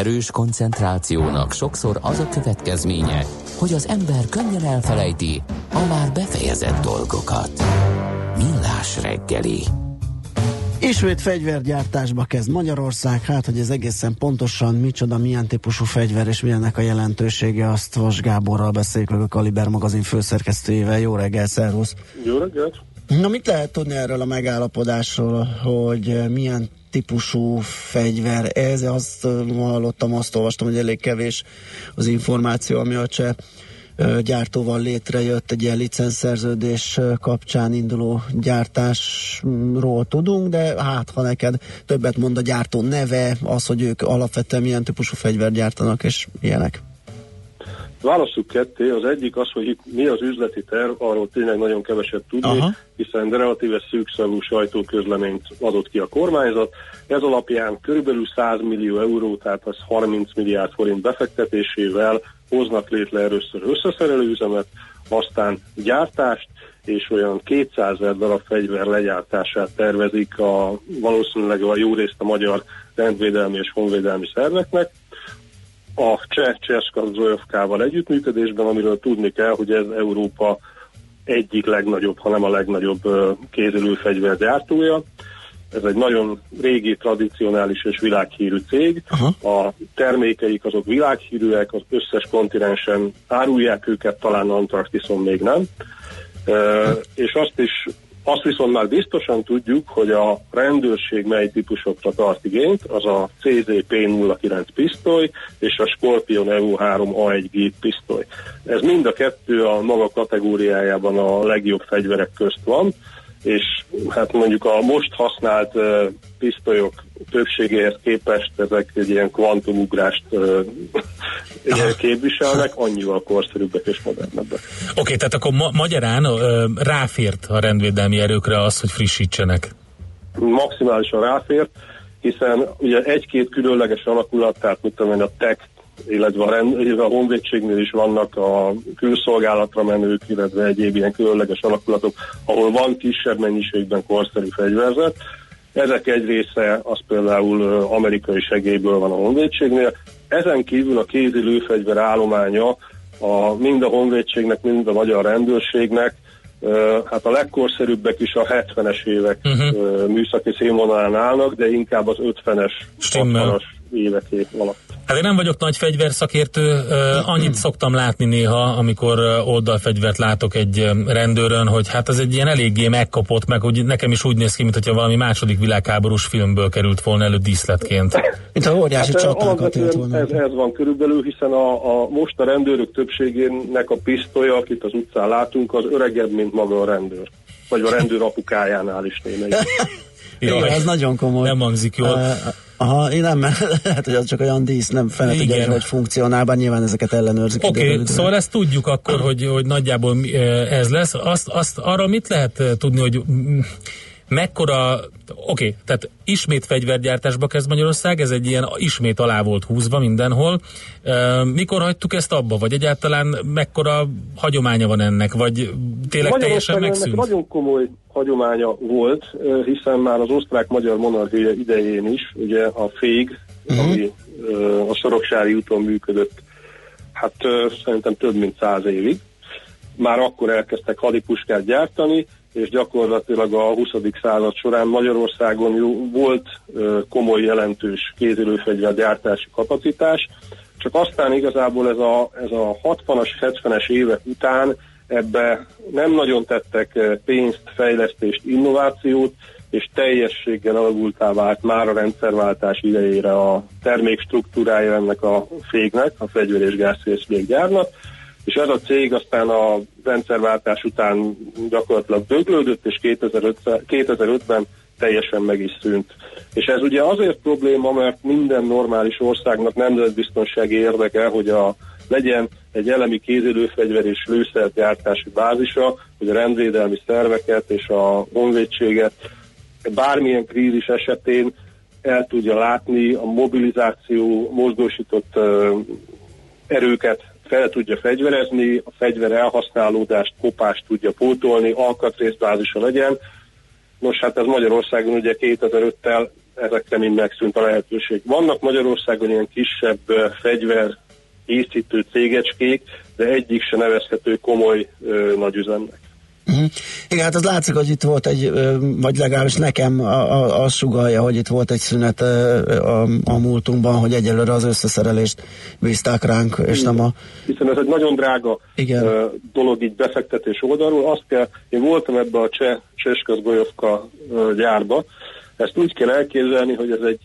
Erős koncentrációnak sokszor az a következménye, hogy az ember könnyen elfelejti a már befejezett dolgokat. Millás reggeli. Ismét fegyvergyártásba kezd Magyarország, hát hogy ez egészen pontosan micsoda, milyen típusú fegyver és milyennek a jelentősége, azt Vas Gáborral beszéljük meg a Kaliber magazin főszerkesztőjével. Jó reggel, szervusz! Jó reggelt! Na mit lehet tudni erről a megállapodásról, hogy eh, milyen típusú fegyver ez? Azt eh, hallottam, azt olvastam, hogy elég kevés az információ, ami a cseh ö, gyártóval létrejött egy ilyen licenszerződés kapcsán induló gyártásról tudunk, de hát ha neked többet mond a gyártó neve, az, hogy ők alapvetően milyen típusú fegyvert gyártanak és ilyenek. Válaszuk ketté, az egyik az, hogy itt mi az üzleti terv, arról tényleg nagyon keveset tudni, Aha. Hiszen relatíve szűkszavú sajtóközleményt adott ki a kormányzat. Ez alapján körülbelül 100 millió euró, tehát az 30 milliárd forint befektetésével hoznak létre először összeszerelőüzemet, aztán gyártást, és olyan 200 ezer darab fegyver legyártását tervezik a, valószínűleg a jó részt a magyar rendvédelmi és honvédelmi szerveknek a cseh Cseska Zojovkával együttműködésben, amiről tudni kell, hogy ez Európa egyik legnagyobb, hanem a legnagyobb kézilőfegyver gyártója. Ez egy nagyon régi, tradicionális és világhírű cég. Aha. A termékeik azok világhírűek, az összes kontinensen árulják őket, talán Antarktiszon még nem. Ö, és azt is azt viszont már biztosan tudjuk, hogy a rendőrség mely típusokra tart igényt, az a CZP-09 pisztoly és a Scorpion EU3A1 gép pisztoly. Ez mind a kettő a maga kategóriájában a legjobb fegyverek közt van, és hát mondjuk a most használt pisztolyok többségéhez képest ezek egy ilyen kvantumugrást képviselnek, annyival korszerűbbek és modernebbek. Oké, okay, tehát akkor ma- magyarán ö, ráfért a rendvédelmi erőkre az, hogy frissítsenek. maximálisan ráfért, hiszen ugye egy-két különleges alakulat, tehát mit tudom én, a TEC, illetve a, rend, illetve a honvédségnél is vannak a külszolgálatra menők, illetve egyéb ilyen különleges alakulatok, ahol van kisebb mennyiségben korszerű fegyverzet. Ezek egy része az például amerikai segélyből van a honvédségnél. Ezen kívül a kézi lőfegyver állománya a, mind a honvédségnek, mind a magyar rendőrségnek hát a legkorszerűbbek is a 70-es évek uh-huh. műszaki színvonalán állnak, de inkább az 50-es, Stimmel. 60-as éveké alatt. Hát én nem vagyok nagy fegyverszakértő, annyit szoktam látni néha, amikor oldalfegyvert látok egy rendőrön, hogy hát ez egy ilyen eléggé megkapott, meg hogy nekem is úgy néz ki, mintha valami második világháborús filmből került volna elő díszletként. Mint a óriási Hát, csatákat élt volna. ez, ez van körülbelül, hiszen a, a most a rendőrök többségének a pisztolya, akit az utcán látunk, az öregebb, mint maga a rendőr. Vagy a rendőr apukájánál is némelyik. Igen, ez nagyon komoly. Nem hangzik jól. Uh, aha, én nem, mert lehet, hogy az csak olyan dísz, nem fene tudja, hogy funkcionál, bár nyilván ezeket ellenőrzik. Oké, okay, szóval ezt tudjuk akkor, hogy, hogy nagyjából ez lesz. Azt, azt arra mit lehet eh, tudni, hogy mm, mekkora, oké, okay, tehát ismét fegyvergyártásba kezd Magyarország, ez egy ilyen ismét alá volt húzva mindenhol. Mikor hagytuk ezt abba, vagy egyáltalán mekkora hagyománya van ennek, vagy tényleg teljesen megszűnt? nagyon komoly hagyománya volt, hiszen már az osztrák-magyar monarchia idején is, ugye a FÉG, uh-huh. ami a Soroksári úton működött, hát szerintem több mint száz évig. Már akkor elkezdtek hadipuskát gyártani, és gyakorlatilag a 20. század során Magyarországon jó, volt komoly jelentős kézilőfegyver gyártási kapacitás, csak aztán igazából ez a, ez a 60-as, 70-es évek után ebbe nem nagyon tettek pénzt, fejlesztést, innovációt, és teljességgel alagultá vált már a rendszerváltás idejére a termék struktúrája ennek a féknek, a fegyver és gázfélszlékgyárnak, és ez a cég aztán a rendszerváltás után gyakorlatilag döglődött, és 2005 2005-ben teljesen meg is szűnt. És ez ugye azért probléma, mert minden normális országnak nemzetbiztonsági érdeke, hogy a, legyen egy elemi kézilőfegyver és lőszergyártási bázisa, hogy a rendvédelmi szerveket és a honvédséget bármilyen krízis esetén el tudja látni, a mobilizáció mozgósított erőket fel tudja fegyverezni, a fegyver elhasználódást, kopást tudja pótolni, alkatrészbázisa legyen. Nos, hát ez Magyarországon ugye 2005-tel ezekre mind megszűnt a lehetőség. Vannak Magyarországon ilyen kisebb fegyver készítő cégecskék, de egyik se nevezhető komoly ö, nagyüzemnek. Uh-huh. Igen, hát az látszik, hogy itt volt egy, vagy legalábbis nekem az sugalja, hogy itt volt egy szünet a, a múltunkban, hogy egyelőre az összeszerelést bízták ránk, és nem a... Hiszen ez egy nagyon drága Igen. dolog így befektetés oldalról. Azt kell, én voltam ebbe a cseh Csesközgolyovka gyárba, ezt úgy kell elképzelni, hogy ez egy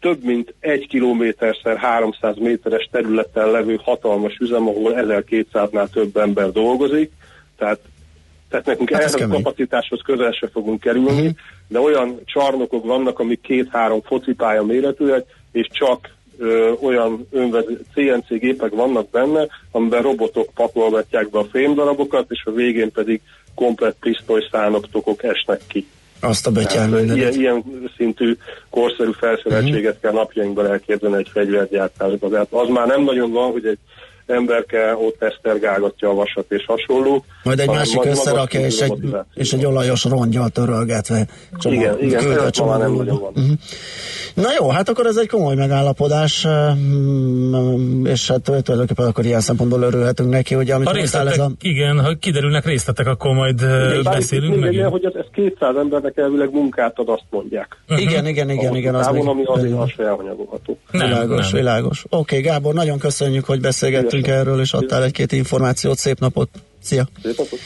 több mint egy kilométerszer 300 méteres területen levő hatalmas üzem, ahol 1200-nál több ember dolgozik, tehát tehát nekünk Hát hát ez ehhez a kapacitáshoz közel se fogunk kerülni, Mhm. de olyan csarnokok vannak, amik két-három focipálya méretűek, és csak ö, olyan önvező, CNC gépek vannak benne, amiben robotok pakolgatják be a fémdarabokat, és a végén pedig komplett pisztolyszánok, esnek ki. Azt a betyár Tehát, ö, ilyen, ilyen szintű korszerű felszereltséget Mhm. kell napjainkban elképzelni egy fegyvergyártásban. De hát az már nem nagyon van, hogy egy emberke ott esztergálgatja a vasat és hasonló. Majd egy másik magas összerakja, és egy, robotizáció. és egy olajos rongyal törölgetve. csomag- Igen, igen, küld a nem nagyon van. Mhm. Na jó, hát akkor ez egy komoly megállapodás, mm, és hát tulajdonképpen akkor ilyen szempontból örülhetünk neki, hogy amit A részletek, ez a... igen, ha kiderülnek részletek, akkor majd ö, Bár beszélünk meg. ilyen, hogy ez, ez 200 embernek elvileg munkát ad, azt mondják. Igen, igen, igen, Ahhoz igen, az távon, még... ami azért igen. az elhanyagolható. Világos, nem. világos. Oké, Gábor, nagyon köszönjük, hogy beszélgettünk Szívesen. erről, és adtál egy-két információt. Szép napot! Szia! Szép napot!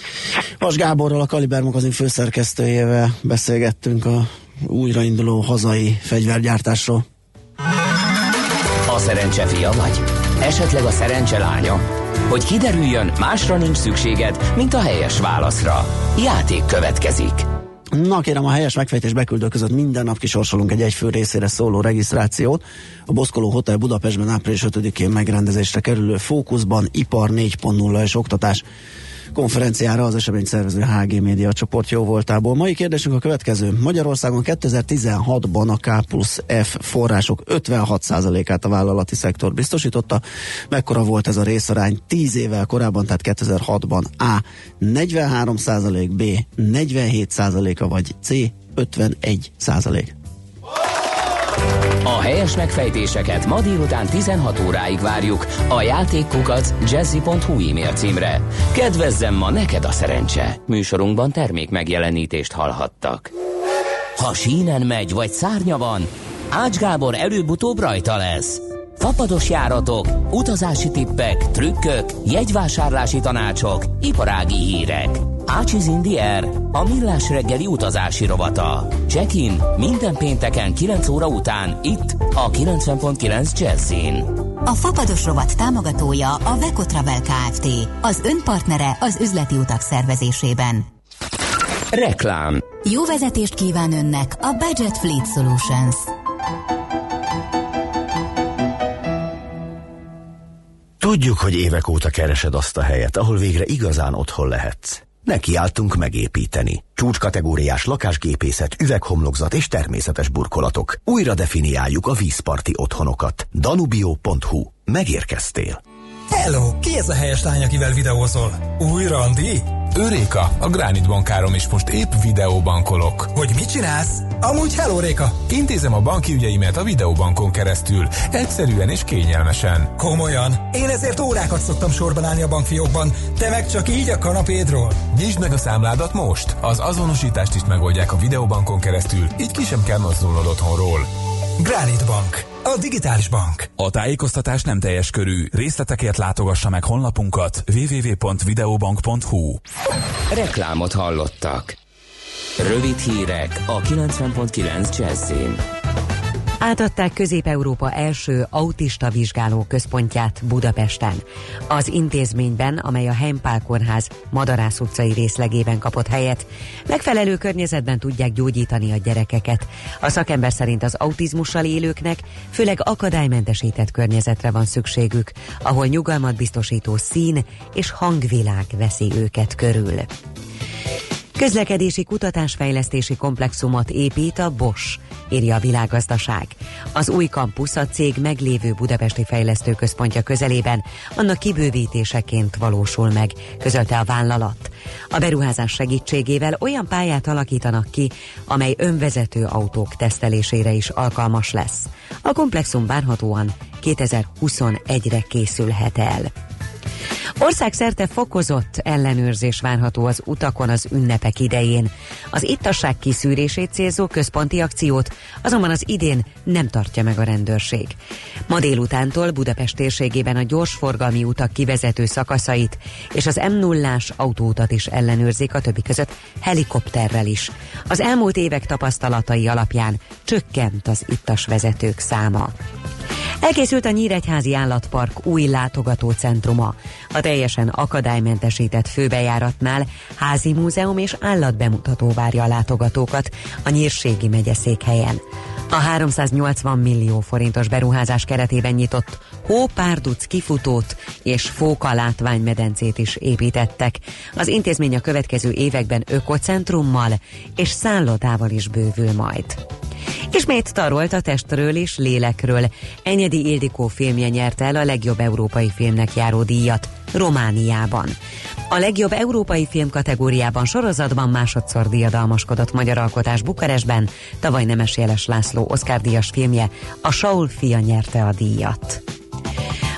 Vas Gáborral, a Kaliber magazin főszerkesztőjével beszélgettünk a újrainduló hazai fegyvergyártásról. A szerencse fia vagy? Esetleg a szerencse lánya? Hogy kiderüljön, másra nincs szükséged, mint a helyes válaszra. Játék következik. Na kérem, a helyes megfejtés beküldő között minden nap kisorsolunk egy egyfő részére szóló regisztrációt. A Boszkoló Hotel Budapestben április 5-én megrendezésre kerülő Fókuszban Ipar 4.0 és oktatás konferenciára az esemény szervező HG Média csoport jó voltából. Mai kérdésünk a következő. Magyarországon 2016-ban a K plusz F források 56%-át a vállalati szektor biztosította. Mekkora volt ez a részarány 10 évvel korábban, tehát 2006-ban A 43%, B 47%-a vagy C 51%. A helyes megfejtéseket ma délután 16 óráig várjuk a játékkukac jazzy.hu e-mail címre. Kedvezzem ma neked a szerencse. Műsorunkban termék megjelenítést hallhattak. Ha sínen megy, vagy szárnya van, Ács Gábor előbb-utóbb rajta lesz. Fapados járatok, utazási tippek, trükkök, jegyvásárlási tanácsok, iparági hírek. Ácsiz Indier, a millás reggeli utazási rovata. Check-in minden pénteken 9 óra után itt a 90.9 Jazzin. A Fapados rovat támogatója a Veco Travel Kft. Az önpartnere az üzleti utak szervezésében. Reklám Jó vezetést kíván önnek a Budget Fleet Solutions. Tudjuk, hogy évek óta keresed azt a helyet, ahol végre igazán otthon lehetsz. Nekiálltunk megépíteni. Csúcskategóriás lakásgépészet, üveghomlokzat és természetes burkolatok. Újra definiáljuk a vízparti otthonokat. Danubio.hu. Megérkeztél. Hello! Ki ez a helyes lány, akivel videózol? Új Randi? Őréka, a Gránit bankárom is most épp videóbankolok. Hogy mit csinálsz? Amúgy hello, Réka! Intézem a banki ügyeimet a videóbankon keresztül. Egyszerűen és kényelmesen. Komolyan? Én ezért órákat szoktam sorban állni a bankfiókban, te meg csak így a kanapédról. Nyisd meg a számládat most! Az azonosítást is megoldják a videóbankon keresztül, így ki sem kell mozdulnod otthonról. Granite Bank. A digitális bank. A tájékoztatás nem teljes körű. Részletekért látogassa meg honlapunkat www.videobank.hu Reklámot hallottak. Rövid hírek a 90.9 Jazzin. Átadták Közép-Európa első autista vizsgáló központját Budapesten. Az intézményben, amely a Heimpál kórház Madarász utcai részlegében kapott helyet, megfelelő környezetben tudják gyógyítani a gyerekeket. A szakember szerint az autizmussal élőknek főleg akadálymentesített környezetre van szükségük, ahol nyugalmat biztosító szín és hangvilág veszi őket körül. Közlekedési kutatásfejlesztési komplexumot épít a Bosch. írja a világgazdaság. Az új kampusz a cég meglévő budapesti fejlesztőközpontja közelében annak kibővítéseként valósul meg, közölte a vállalat. A beruházás segítségével olyan pályát alakítanak ki, amely önvezető autók tesztelésére is alkalmas lesz. A komplexum várhatóan 2021-re készülhet el. Országszerte fokozott ellenőrzés várható az utakon az ünnepek idején. Az ittasság kiszűrését célzó központi akciót azonban az idén nem tartja meg a rendőrség. Ma délutántól Budapest térségében a gyorsforgalmi utak kivezető szakaszait és az m 0 autóutat is ellenőrzik a többi között helikopterrel is. Az elmúlt évek tapasztalatai alapján csökkent az ittas vezetők száma. Elkészült a Nyíregyházi Állatpark új látogatócentruma. A teljesen akadálymentesített főbejáratnál házi múzeum és állatbemutató várja a látogatókat a Nyírségi megyeszékhelyen. A 380 millió forintos beruházás keretében nyitott hópárduc kifutót és fóka látványmedencét is építettek. Az intézmény a következő években ökocentrummal és szállodával is bővül majd. Ismét tarolt a testről és lélekről. Enyedi Ildikó filmje nyerte el a legjobb európai filmnek járó díjat Romániában. A legjobb európai film kategóriában sorozatban másodszor diadalmaskodott magyar alkotás Bukarestben, tavaly Nemes Jeles László Oscar díjas filmje, a Saul fia nyerte a díjat.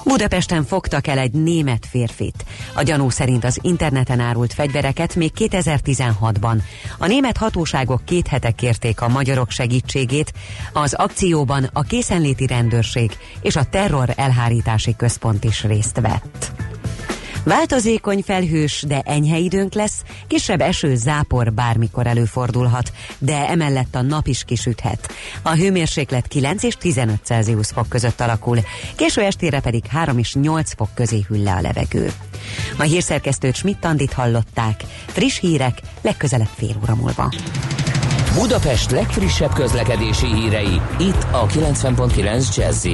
Budapesten fogtak el egy német férfit. A gyanú szerint az interneten árult fegyvereket még 2016-ban. A német hatóságok két hete kérték a magyarok segítségét. Az akcióban a készenléti rendőrség és a terror elhárítási központ is részt vett. Változékony felhős, de enyhe időnk lesz, kisebb eső, zápor bármikor előfordulhat, de emellett a nap is kisüthet. A hőmérséklet 9 és 15 Celsius fok között alakul, késő estére pedig 3 és 8 fok közé hűl le a levegő. A hírszerkesztőt Schmidt-Tandit hallották. Friss hírek legközelebb fél óra múlva. Budapest legfrissebb közlekedési hírei, itt a 90.9 jazz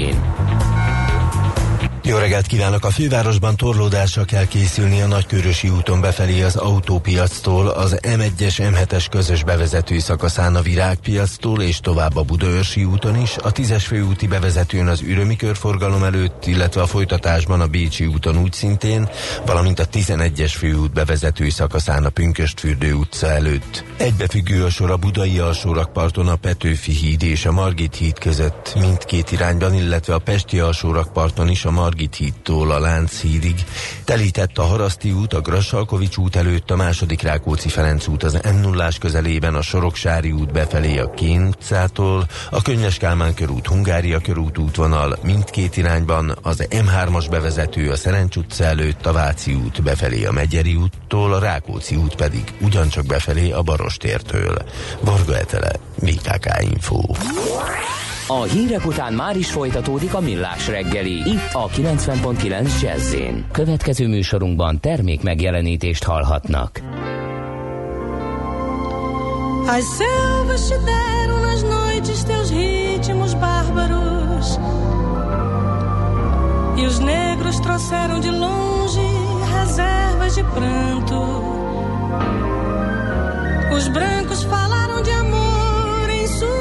Jó reggelt kívánok! A fővárosban torlódásra kell készülni a Nagykörösi úton befelé az autópiactól, az M1-es M7-es közös bevezető szakaszán a Virágpiactól és tovább a Budaörsi úton is, a 10-es főúti bevezetőn az Ürömi körforgalom előtt, illetve a folytatásban a Bécsi úton úgy szintén, valamint a 11-es főút bevezető szakaszán a Pünköstfürdő utca előtt. Egybefüggő a sor a Budai alsórakparton a Petőfi híd és a Margit híd között mindkét irányban, illetve a Pesti alsórakparton is a Margit hídtól a Lánchídig. Telített a Haraszti út, a Grassalkovics út előtt, a második Rákóczi Ferenc út az m 0 közelében, a Soroksári út befelé a Kén utcától, a Könnyes Kálmán körút, Hungária körút útvonal mindkét irányban, az M3-as bevezető a Szerencs utca előtt, a Váci út befelé a Megyeri úttól, a Rákóczi út pedig ugyancsak befelé a Barostértől. Varga Etele, VKK Info. A hírek után már is folytatódik a millás reggeli, itt a 90.9 jazz Következő műsorunkban termék megjelenítést hallhatnak. As selvas te deram nas noites teus ritmos bárbaros. E os negros trouxeram de longe reservas de pranto. Os brancos falaram de amor em suas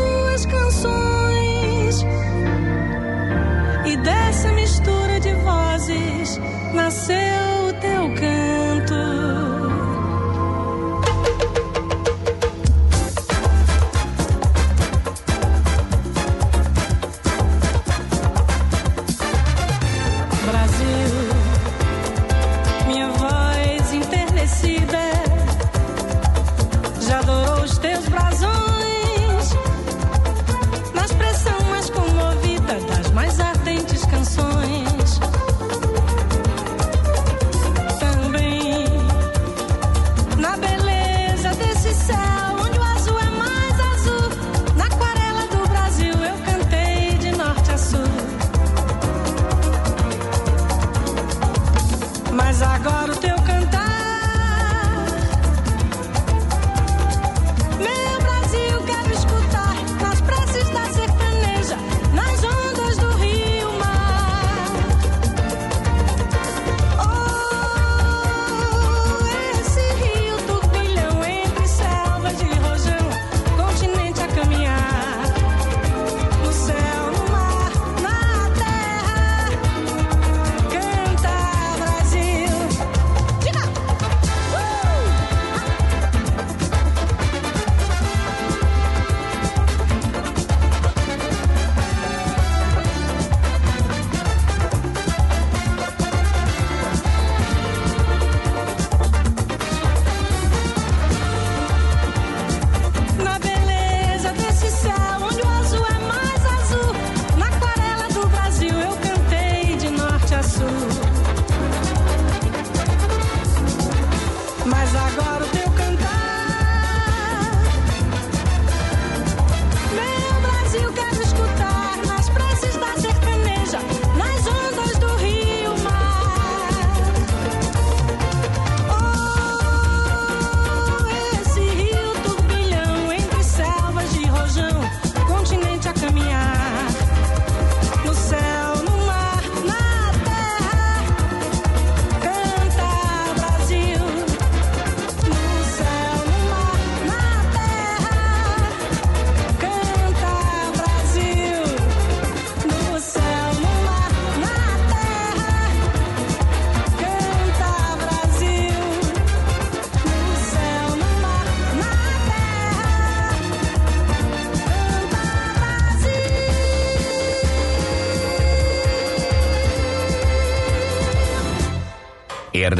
dessa mistura de vozes nasceu o teu canto.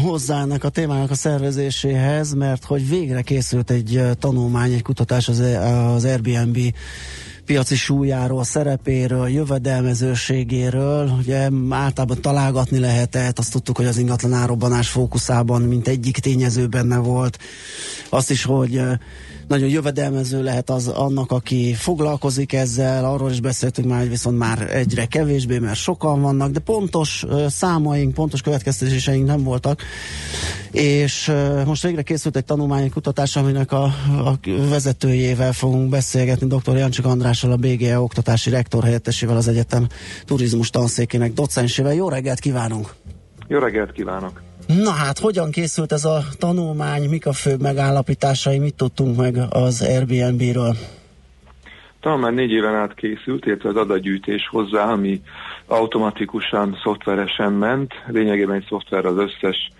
hozzá ennek a témának a szervezéséhez, mert hogy végre készült egy tanulmány, egy kutatás az, az Airbnb piaci súlyáról, szerepéről, jövedelmezőségéről. Ugye általában találgatni lehetett, azt tudtuk, hogy az ingatlan árobbanás fókuszában mint egyik tényező benne volt. Azt is, hogy nagyon jövedelmező lehet az annak, aki foglalkozik ezzel, arról is beszéltünk már, hogy viszont már egyre kevésbé, mert sokan vannak, de pontos számaink, pontos következtetéseink nem voltak, és most végre készült egy tanulmányi kutatás, aminek a, a vezetőjével fogunk beszélgetni, dr. Jancsik Andrással, a BGE oktatási rektor helyettesével, az egyetem turizmus tanszékének docensével. Jó reggelt kívánunk! Jó reggelt kívánok! Na hát, hogyan készült ez a tanulmány, mik a főbb megállapításai, mit tudtunk meg az Airbnb-ről? Talán már négy éven át készült, illetve az adatgyűjtés hozzá, ami automatikusan, szoftveresen ment. Lényegében egy szoftver az összes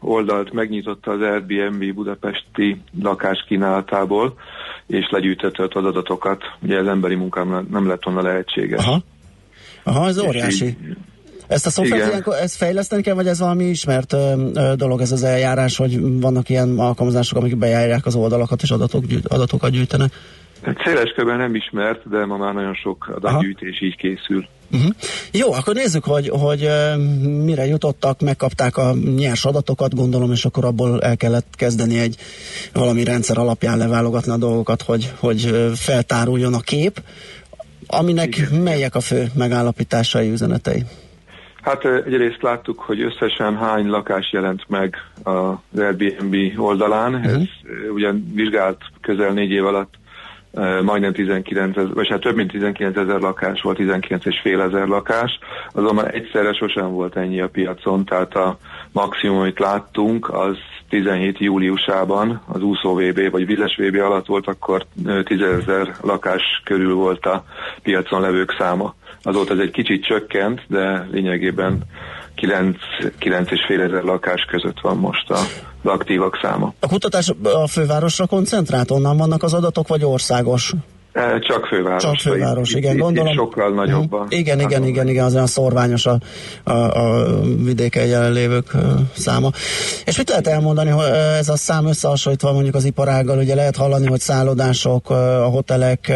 oldalt megnyitotta az Airbnb budapesti lakáskínálatából, és legyűjtötte ott az adatokat. Ugye az emberi munkám nem lett volna lehetséges. Aha, Aha ez óriási. így- Ezt a szoftvert Igen. ilyenkor, ezt fejleszteni kell, vagy ez valami ismert ö, ö, dolog, ez az eljárás, hogy vannak ilyen alkalmazások, amik bejárják az oldalakat és adatok, adatokat gyűjtenek? Hát széles körben nem ismert, de ma már nagyon sok adatgyűjtés így készül. Uh-huh. Jó, akkor nézzük, hogy, hogy mire jutottak, megkapták a nyers adatokat, gondolom, és akkor abból el kellett kezdeni egy valami rendszer alapján leválogatni a dolgokat, hogy, hogy feltáruljon a kép, aminek melyek a fő megállapításai, üzenetei? Hát egyrészt láttuk, hogy összesen hány lakás jelent meg az Airbnb oldalán. Mhm. Ez ö, ugyan vizsgált közel négy év alatt majdnem 19 ezer, vagy hát több mint 19 ezer lakás volt, 19 és fél ezer lakás, azonban egyszerre sosem volt ennyi a piacon, tehát a maximum, amit láttunk, az 17 júliusában az úszó VB vagy vizes VB alatt volt, akkor ö, 10 ezer lakás körül volt a piacon levők száma. Azóta ez egy kicsit csökkent, de lényegében 9, 9 és fél ezer lakás között van most a, aktívak száma. A kutatás a fővárosra koncentrált, onnan vannak az adatok, vagy országos? Csak főváros. Csak főváros, Itt- igen, itt- itt gondolom. Sokkal nagyobb a... Mhm. Igen, igen, igen, igen, az olyan szorványos a, a, a vidéken jelenlévők száma. És mit lehet elmondani, hogy ez a szám összehasonlítva mondjuk az iparággal, ugye lehet hallani, hogy szállodások, a hotelek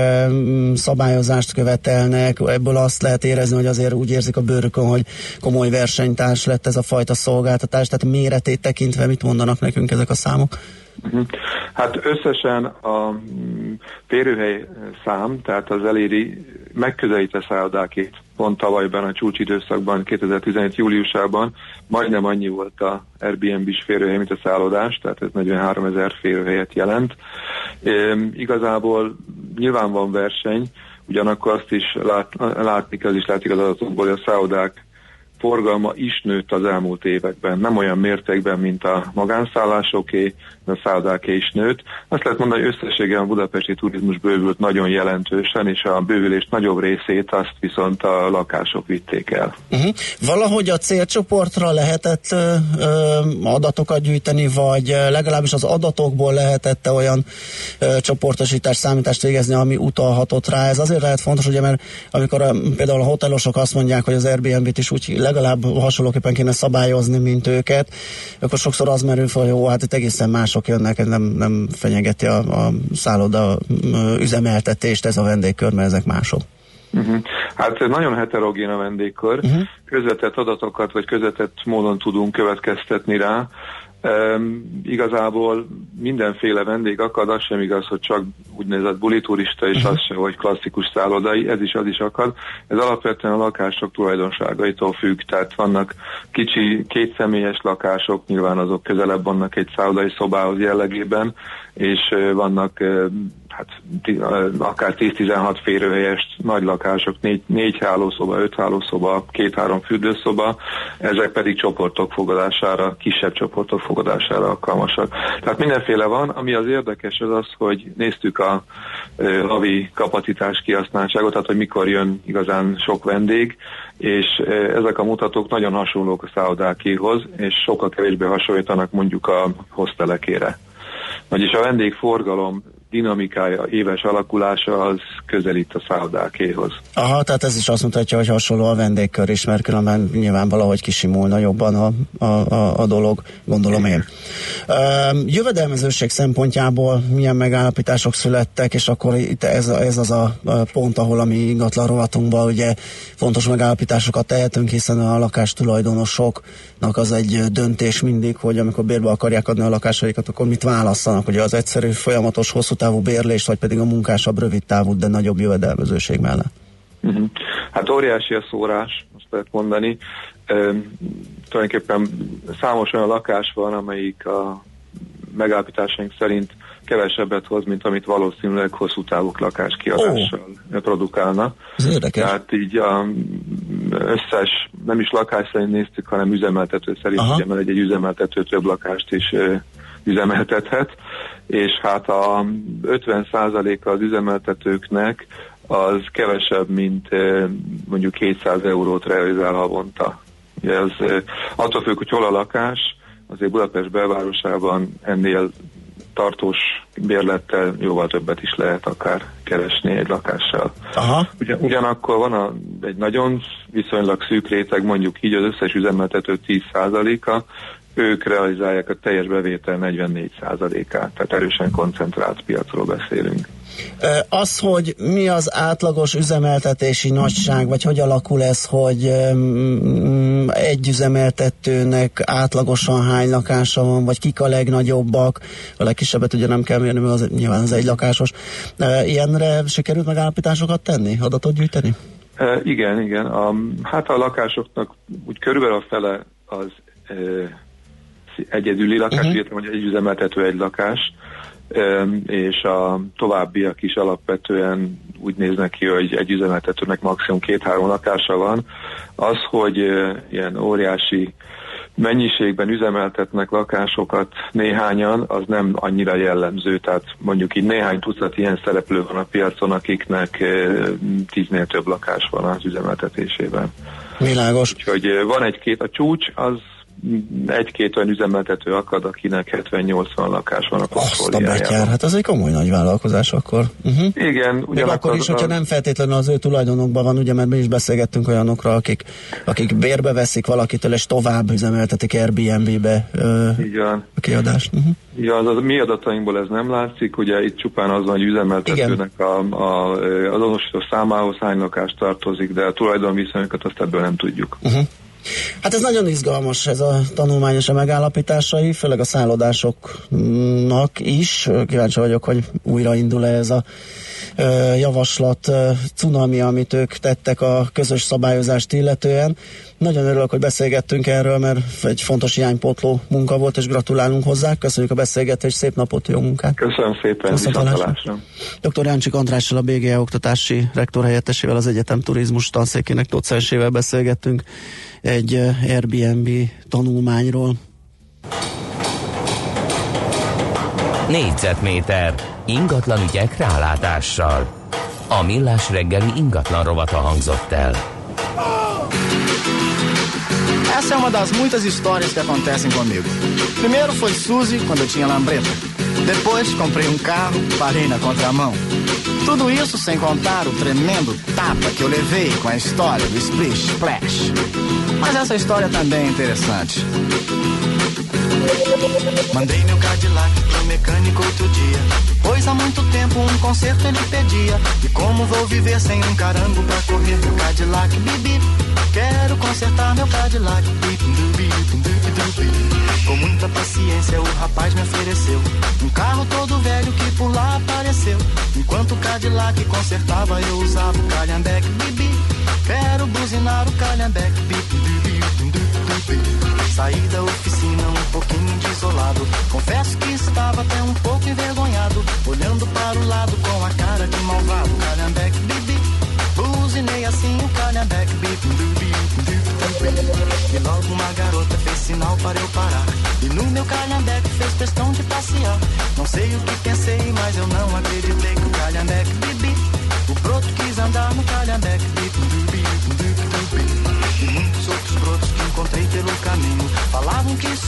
szabályozást követelnek, ebből azt lehet érezni, hogy azért úgy érzik a bőrükön, hogy komoly versenytárs lett ez a fajta szolgáltatás, tehát méretét tekintve mit mondanak nekünk ezek a számok? Mhm. Hát összesen a mm, férőhely szám, tehát az eléri megközelítve szállodákét pont tavalyban a csúcsidőszakban, 2017 júliusában majdnem annyi volt a Airbnb-s férőhely, mint a szállodás, tehát ez 43 ezer férőhelyet jelent. Üm, igazából nyilván van verseny, ugyanakkor azt is lát, látni kell, az is látszik az adatokból, hogy a szállodák forgalma is nőtt az elmúlt években. Nem olyan mértékben, mint a magánszállásoké, de a szállodáké is nőtt. Azt lehet mondani, hogy összességében a budapesti turizmus bővült nagyon jelentősen, és a bővülés nagyobb részét azt viszont a lakások vitték el. Uh-huh. Valahogy a célcsoportra lehetett ö, ö, adatokat gyűjteni, vagy legalábbis az adatokból lehetett olyan ö, csoportosítás, számítást végezni, ami utalhatott rá. Ez azért lehet fontos, ugye, mert amikor a, például a hotelosok azt mondják, hogy az Airbnb-t is úgy legalább hasonlóképpen kéne szabályozni, mint őket, akkor sokszor az merül fel, hogy jó, hát itt egészen mások jönnek, nem, nem fenyegeti a, a szálloda ö, üzemeltetést, ez a vendégkör, mert ezek mások. Uh-huh. Hát ez nagyon heterogén a vendégkör. Uh-huh. Közvetett adatokat, vagy közvetett módon tudunk következtetni rá. Um, igazából mindenféle vendég akad, az sem igaz, hogy csak úgynevezett buliturista, és az sem, hogy klasszikus szállodai, ez is, az is akad. Ez alapvetően a lakások tulajdonságaitól függ, tehát vannak kicsi kétszemélyes lakások, nyilván azok közelebb vannak egy szállodai szobához jellegében, és vannak hát akár 10-16 férőhelyes nagy lakások, négy, négy hálószoba, öt hálószoba, két-három fürdőszoba, ezek pedig csoportok fogadására, kisebb csoportok fogadására alkalmasak. Tehát mindenféle van, ami az érdekes az az, hogy néztük a ö, havi kapacitás kihasználtságot, tehát hogy mikor jön igazán sok vendég, és ezek a mutatók nagyon hasonlók a szállodákéhoz, és sokkal kevésbé hasonlítanak mondjuk a hostelekére. Vagyis a vendégforgalom dinamikája, éves alakulása az közelít a szállodákéhoz. Aha, tehát ez is azt mutatja, hogy hasonló a vendégkör is, mert különben nyilván valahogy kisimulna jobban a, a, a, a dolog, gondolom én. Üm, jövedelmezőség szempontjából milyen megállapítások születtek, és akkor itt ez, ez az a pont, ahol a mi ingatlan rovatunkban ugye fontos megállapításokat tehetünk, hiszen a lakástulajdonosoknak az egy döntés mindig, hogy amikor bérbe akarják adni a lakásaikat, akkor mit választanak, ugye az egyszerű, folyamatos, hosszú távú bérlést, vagy pedig a munkásabb, rövid távú, de nagyobb jövedelmezőség mellett. Uh-huh. Hát óriási a szórás, azt lehet mondani. Üm, tulajdonképpen számos olyan lakás van, amelyik a megállapításaink szerint kevesebbet hoz, mint amit valószínűleg hosszú távú lakás kiadással oh. produkálna. Ez érdekes. Tehát így a összes, nem is lakás szerint néztük, hanem üzemeltető szerint, Aha. ugye, mert egy, egy üzemeltető több lakást is üzemeltethet, és hát a 50%-a az üzemeltetőknek az kevesebb, mint mondjuk 200 eurót realizál havonta. Ugye ö, attól függ, hogy hol a lakás, azért Budapest belvárosában ennél tartós bérlettel jóval többet is lehet akár keresni egy lakással. Aha. Ugyan, ugyanakkor van a, egy nagyon viszonylag szűk réteg, mondjuk így az összes üzemeltető 10%-a, ők realizálják a teljes bevétel 44%-át, tehát erősen koncentrált piacról beszélünk. Az, hogy mi az átlagos üzemeltetési nagyság, vagy hogy alakul ez, hogy egy üzemeltetőnek átlagosan hány lakása van, vagy kik a legnagyobbak, a legkisebbet ugye nem kell mérni, mert az nyilván az egy lakásos. Ilyenre sikerült megállapításokat tenni, adatot gyűjteni? E, igen, igen. A, hát a lakásoknak úgy körülbelül a fele az egyedüli lakás, uh-huh. hogy egy üzemeltető egy lakás, és a továbbiak is alapvetően úgy néznek ki, hogy egy üzemeltetőnek maximum két-három lakása van. Az, hogy ilyen óriási mennyiségben üzemeltetnek lakásokat néhányan, az nem annyira jellemző, tehát mondjuk így néhány tucat ilyen szereplő van a piacon, akiknek tíznél több lakás van az üzemeltetésében. Világos. Úgyhogy van egy-két, a csúcs az egy-két olyan üzemeltető akad, akinek 70-80 lakás van a Azt a portfóliájában. hát az egy komoly nagy vállalkozás akkor. Uh-huh. Igen, ugyanakkor akkor is, hogyha a- nem feltétlenül az ő tulajdonokban van, ugye, mert mi is beszélgettünk olyanokra, akik, akik bérbe veszik valakitől, és tovább üzemeltetik Airbnb-be ö, van. a kiadást. Uh-huh. Ja, az, az mi adatainkból ez nem látszik, ugye itt csupán az van, hogy üzemeltetőnek a, a, a azonosító számához hány lakás tartozik, de a tulajdonviszonyokat azt ebből nem tudjuk. Uh-huh. Hát ez nagyon izgalmas ez a tanulmányos a megállapításai, főleg a szállodásoknak is. Kíváncsi vagyok, hogy újraindul-e ez a javaslat cunami, amit ők tettek a közös szabályozást illetően. Nagyon örülök, hogy beszélgettünk erről, mert egy fontos hiánypótló munka volt, és gratulálunk hozzá. Köszönjük a beszélgetést, szép napot, jó munkát! Köszönöm szépen, Viszontlátásra. Dr. Jáncsik Andrással, a BGE oktatási rektor helyettesével, az egyetem turizmus tanszékének docensével beszélgettünk egy Airbnb tanulmányról. Négyzetméter ingatlan ügyek rálátással. A millás reggeli ingatlan rovata hangzott el. Essa é uma das muitas histórias que acontecem comigo. Primeiro foi Suzy, quando eu tinha lambreta. Depois comprei um carro, parei na contramão. Tudo isso sem contar o tremendo tapa que eu levei com a história do Splish Splash. Mas essa história também é interessante. Mandei meu Cadillac mecânico outro dia. Pois há muito tempo um conserto ele pedia. E como vou viver sem um carango pra correr meu Cadillac? Bibi, quero consertar meu Cadillac. Com muita paciência o rapaz me ofereceu um carro todo velho que por lá apareceu. Enquanto o Cadillac consertava eu usava o calhambeque. Bibi, quero buzinar o calhambeque. Dubi. Saí da oficina um pouquinho desolado. Confesso que estava até um pouco envergonhado. olhando para o lado com a cara de malvado. Calhambeque, bibi, buzinei assim o calhambeque, bibi. E logo uma garota fez sinal para eu parar. E no meu calhambeque fez questão de passear. Não sei o que pensei, mas eu não acreditei que o calhambeque, bibi, o broto quis andar no calhambeque, bibi,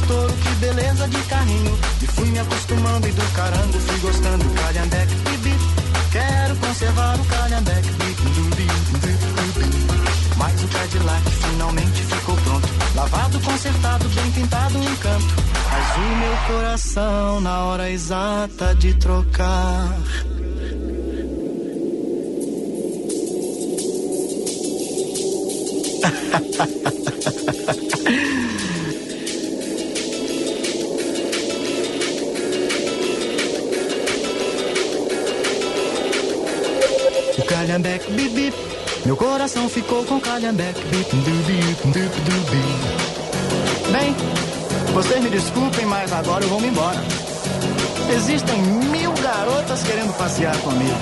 estouro, que beleza de carrinho. E fui me acostumando e do carango fui gostando. Calhambeque, bibi, quero conservar o calhambeque bibi. Mas o Cadillac finalmente ficou pronto. Lavado, consertado, bem pintado, um canto. Mas o meu coração na hora exata de trocar Meu coração ficou com calhambeque. Bem, vocês me desculpem, mas agora eu vou me embora. Existem mil garotas querendo passear comigo.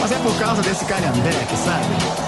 Mas é por causa desse calhambeque, sabe?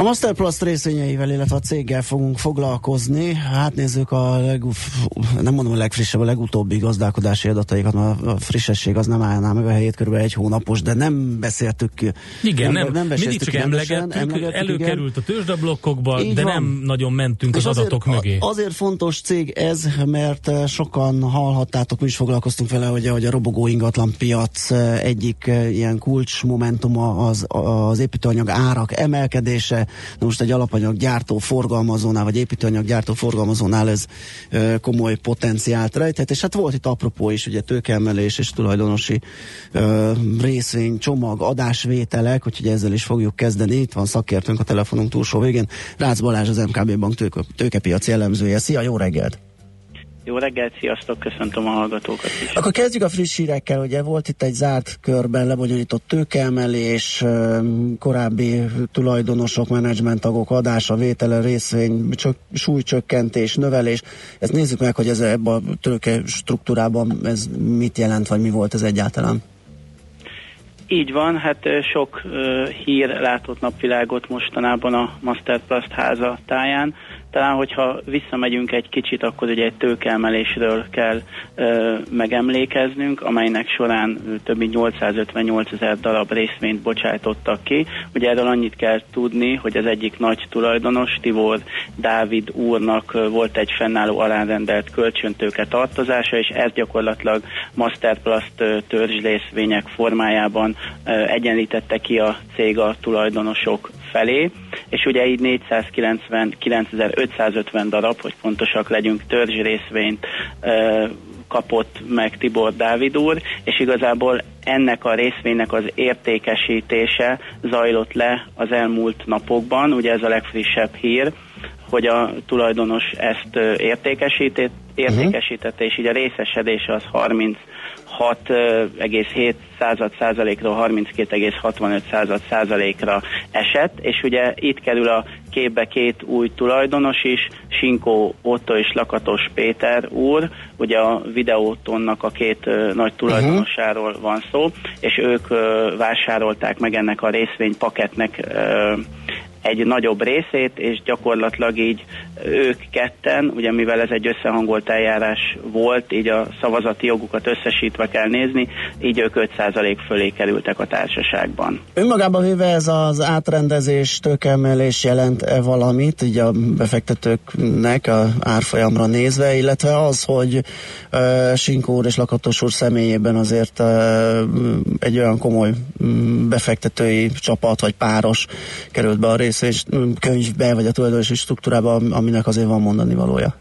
A Master Plus részvényeivel, illetve a céggel fogunk foglalkozni. Hát nézzük a leg, nem mondom a legfrissebb, a legutóbbi gazdálkodási adataikat, mert a frissesség az nem állná meg a helyét, körülbelül egy hónapos, de nem beszéltük ki. Igen, nem, nem mindig beszéltük csak emlegettük, emlegettük, előkerült a tőzsdeblokkokba, Így de van. nem nagyon mentünk És az adatok azért, mögé. a- Azért fontos cég ez, mert eh, sokan hallhattátok, mi is foglalkoztunk vele, hogy, a- hogy a robogó ingatlan piac eh, egyik eh, ilyen kulcs momentuma az, az építőanyag árak emelkedése. Na most egy alapanyag gyártó forgalmazónál, vagy építőanyag gyártó forgalmazónál ez eh, komoly potenciált rejtett, és hát volt itt apropó is, ugye tőkeemelés és tulajdonosi eh, részvény, csomag, adásvételek, úgyhogy ezzel is fogjuk kezdeni. Itt van szakértőnk a telefonunk túlsó végén. Rácz Balázs, az MKB Bank tőke, tőkepiaci elemzője. Szia, jó reggelt! Jó reggelt, sziasztok, köszöntöm a hallgatókat is. Akkor kezdjük a friss hírekkel, ugye volt itt egy zárt körben lebonyolított tőkeemelés, korábbi tulajdonosok, menedzsmenttagok adása, vétele, részvény, csök, súlycsökkentés, növelés. Ezt nézzük meg, hogy ez ebben a tőke struktúrában ez mit jelent, vagy mi volt ez egyáltalán. Így van, hát sok hír látott napvilágot mostanában a Masterplast háza táján. Talán, hogyha visszamegyünk egy kicsit, akkor ugye egy tőkeemelésről kell ö, megemlékeznünk, amelynek során több mint 858 ezer darab részvényt bocsájtottak ki. Ugye erről annyit kell tudni, hogy az egyik nagy tulajdonos, Tibor Dávid úrnak volt egy fennálló alárendelt kölcsöntőke tartozása, és ez gyakorlatilag Masterplast törzsrészvények formájában egyenlítette ki a cég a tulajdonosok felé, és ugye így 499.550 darab, hogy pontosak legyünk, törzsrészvényt ö, kapott meg Tibor Dávid úr, és igazából ennek a részvénynek az értékesítése zajlott le az elmúlt napokban, ugye ez a legfrissebb hír, hogy a tulajdonos ezt értékesített, értékesítette, és így a részesedése az 30 6,7 század százalékról 32,65 század százalékra esett, és ugye itt kerül a képbe két új tulajdonos is, Sinkó Otto és Lakatos Péter úr, ugye a videótonnak a két ö, nagy tulajdonosáról van szó, és ők ö, vásárolták meg ennek a részvénypaketnek ö, egy nagyobb részét, és gyakorlatilag így ők ketten, ugye mivel ez egy összehangolt eljárás volt, így a szavazati jogukat összesítve kell nézni, így ők 5% fölé kerültek a társaságban. Önmagában véve ez az átrendezés, tőkeemelés jelent-e valamit, így a befektetőknek a árfolyamra nézve, illetve az, hogy uh, Sinkó úr és Lakatos úr személyében azért uh, egy olyan komoly mm, befektetői csapat vagy páros került be a részvény könyvbe, vagy a tulajdonosi struktúrába, aminek azért van mondani valója.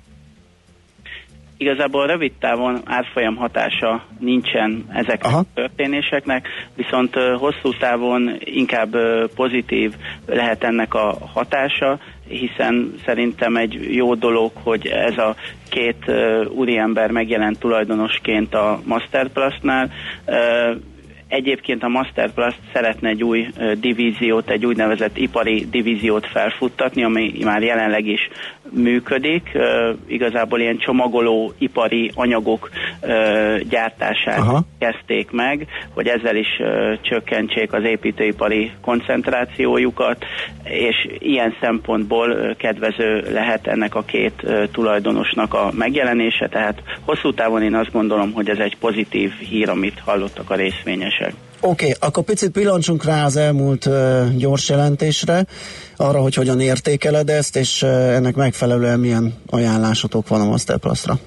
Igazából rövid távon árfolyam hatása nincsen ezeknek a történéseknek, viszont hosszú távon inkább pozitív lehet ennek a hatása, hiszen szerintem egy jó dolog, hogy ez a két ö, úriember megjelent tulajdonosként a Masterplastnál. Ö, Egyébként a Masterplast szeretne egy új divíziót, egy úgynevezett ipari divíziót felfuttatni, ami már jelenleg is működik. Igazából ilyen csomagoló ipari anyagok gyártását Aha. kezdték meg, hogy ezzel is csökkentsék az építőipari koncentrációjukat, és ilyen szempontból kedvező lehet ennek a két tulajdonosnak a megjelenése, tehát hosszú távon én azt gondolom, hogy ez egy pozitív hír, amit hallottak a részvényesek. Oké, okay, akkor picit pillancsunk rá az elmúlt uh, gyors jelentésre, arra, hogy hogyan értékeled ezt, és uh, ennek megfelelően milyen ajánlásotok van a Masterplastra.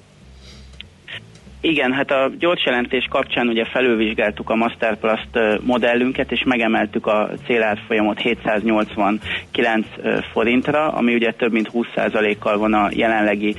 Igen, hát a gyors jelentés kapcsán ugye felülvizsgáltuk a Masterplast modellünket, és megemeltük a célárfolyamot 789 ö, forintra, ami ugye több mint 20%-kal van a jelenlegi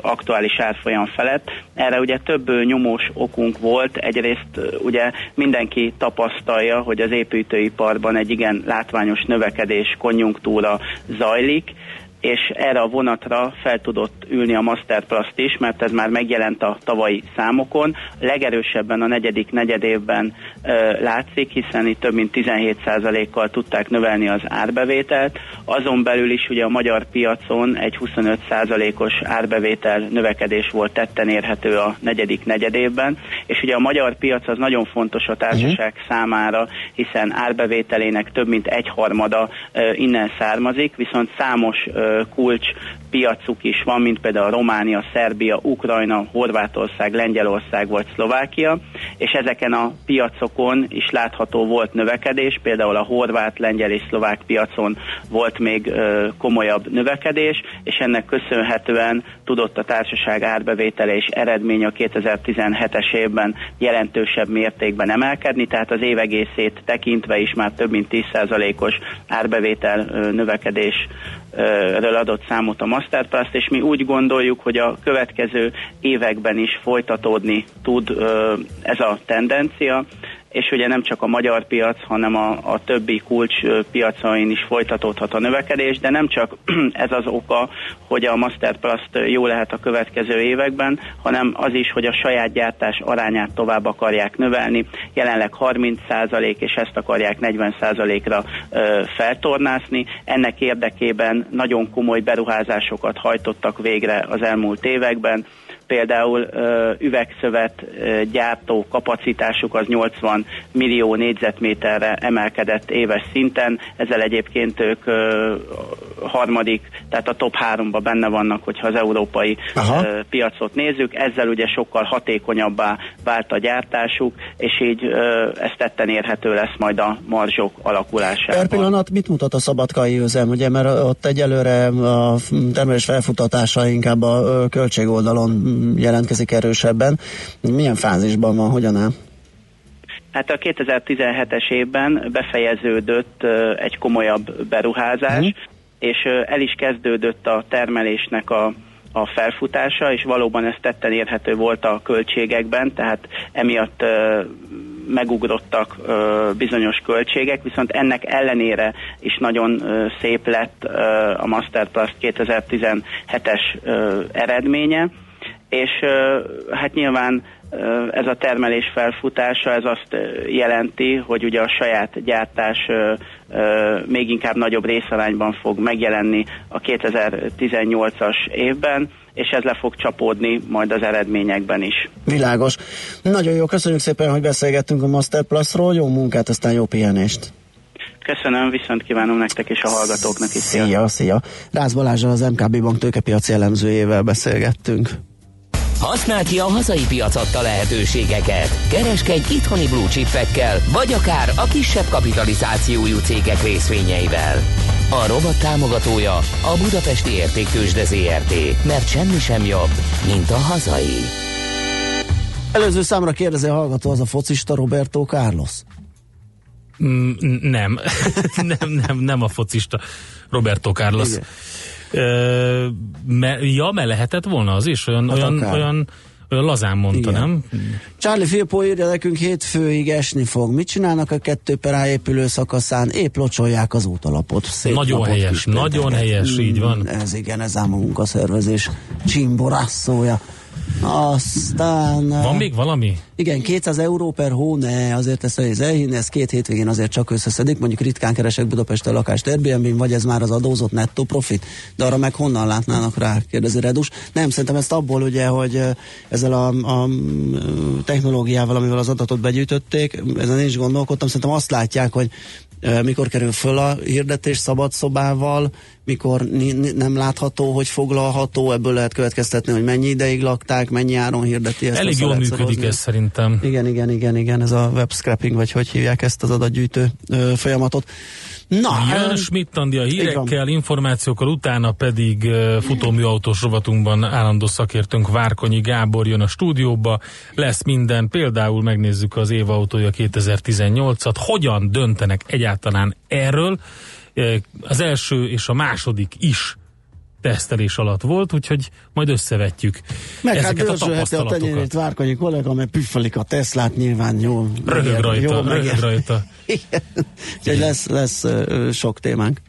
aktuális árfolyam felett. Erre ugye több nyomós okunk volt. Egyrészt ugye mindenki tapasztalja, hogy az építőiparban egy igen látványos növekedés, konjunktúra zajlik, és erre a vonatra fel tudott ülni a Masterplast is, mert ez már megjelent a tavalyi számokon. Legerősebben a negyedik negyedévben ö, látszik, hiszen itt több mint 17%-kal tudták növelni az árbevételt. Azon belül is ugye a magyar piacon egy 25%-os árbevétel növekedés volt tetten érhető a negyedik negyedévben, és ugye a magyar piac az nagyon fontos a társaság uh-huh. számára, hiszen árbevételének több mint egyharmada ö, innen származik, viszont számos ö, kulcs piacuk is van, mint például Románia, Szerbia, Ukrajna, Horvátország, Lengyelország vagy Szlovákia, és ezeken a piacokon is látható volt növekedés, például a horvát, lengyel és szlovák piacon volt még komolyabb növekedés, és ennek köszönhetően tudott a társaság árbevétele és eredménye a 2017-es évben jelentősebb mértékben emelkedni, tehát az év egészét tekintve is már több mint 10%-os árbevétel növekedés ről adott számot a Masterplast, és mi úgy gondoljuk, hogy a következő években is folytatódni tud ez a tendencia, és ugye nem csak a magyar piac, hanem a, a többi kulcs piacain is folytatódhat a növekedés, de nem csak ez az oka, hogy a Masterplast jó lehet a következő években, hanem az is, hogy a saját gyártás arányát tovább akarják növelni. Jelenleg 30% és ezt akarják 40%-ra ö, feltornászni. Ennek érdekében nagyon komoly beruházásokat hajtottak végre az elmúlt években például üvegszövet gyártó kapacitásuk az 80 millió négyzetméterre emelkedett éves szinten, ezzel egyébként ők harmadik, tehát a top háromba benne vannak, hogyha az európai ö, piacot nézzük, ezzel ugye sokkal hatékonyabbá vált a gyártásuk, és így ez tetten érhető lesz majd a marzsok alakulásában. Per pillanat mit mutat a szabadkai üzem, ugye, mert ott egyelőre a termelés felfutatása inkább a költségoldalon jelentkezik erősebben. Milyen fázisban van, hogyan áll? Hát a 2017-es évben befejeződött egy komolyabb beruházás, Mhm. és el is kezdődött a termelésnek a a felfutása, és valóban ez tetten érhető volt a költségekben, tehát emiatt megugrottak bizonyos költségek, viszont ennek ellenére is nagyon szép lett a Masterplast 2017-es ö, eredménye, és hát nyilván Ez a termelés felfutása, ez azt jelenti, hogy ugye a saját gyártás még inkább nagyobb részarányban fog megjelenni a 2018-as évben, és ez le fog csapódni majd az eredményekben is. Világos. Nagyon jó, köszönjük szépen, hogy beszélgettünk a Master Plus-ról. Jó munkát, aztán jó pihenést. Köszönöm, viszont kívánom nektek és a hallgatóknak is. Szia, szia. Rász Balázsral az MKB Bank tőkepiaci elemzőjével beszélgettünk. Használd ki a hazai piac adta lehetőségeket. Kereskedj itthoni blue chipekkel, vagy akár a kisebb kapitalizációjú cégek részvényeivel. A robot támogatója a Budapesti Értéktősde ZRT, mert semmi sem jobb, mint a hazai. Előző számra kérdezi a hallgató az a focista Roberto Carlos. Mm, nem. nem, nem, nem a focista Roberto Carlos. Igen. Ö, me, ja, mert lehetett volna az is, olyan, Hát olyan, akár. olyan, olyan lazán mondta, Igen. nem? Charlie Filpo írja nekünk hétfőig esni fog. Mit csinálnak a kettő per A épülő szakaszán? Épp locsolják az útalapot. Szép Nagyon helyes, nagyon helyes, így van. Mm, Ez igen, ez ám a munkaszervezés csimborászója. Aztán... Van még valami? Igen, 200 euró per hó, ne, azért ezt nehéz elhinni, ez két hétvégén azért csak összeszedik, mondjuk ritkán keresek Budapesten lakást Airbnb-n, vagy ez már az adózott nettó profit, de arra meg honnan látnának rá, kérdezi Redus. Nem, szerintem ezt abból ugye, hogy ö, ezzel a, a mm, technológiával, amivel az adatot begyűjtötték, ezen én is gondolkodtam, szerintem azt látják, hogy mikor kerül föl a hirdetés szabad szobával, mikor nem látható, hogy foglalható, ebből lehet következtetni, hogy mennyi ideig lakták, mennyi áron hirdeti ezt. Elég jól működik ez szerintem. Igen, igen, igen, igen, ez a web scrapping, vagy hogy hívják ezt az adatgyűjtő ö, folyamatot. Na, Jön Schmidt a hírekkel, információkkal, utána pedig futóműautós rovatunkban állandó szakértőnk Várkonyi Gábor jön a stúdióba, lesz minden, például megnézzük az év autója 2018-at, hogyan döntenek egyáltalán erről, az első és a második is tesztelés alatt volt, úgyhogy majd összevetjük meg hát ezeket a dörzsölheti a tapasztalatokat. tenyérét Várkonyi kollega, mert püffelik a Teslát, nyilván jól. Röhög rajta, jól röhög rajta. Igen. Úgyhogy lesz, lesz sok témánk.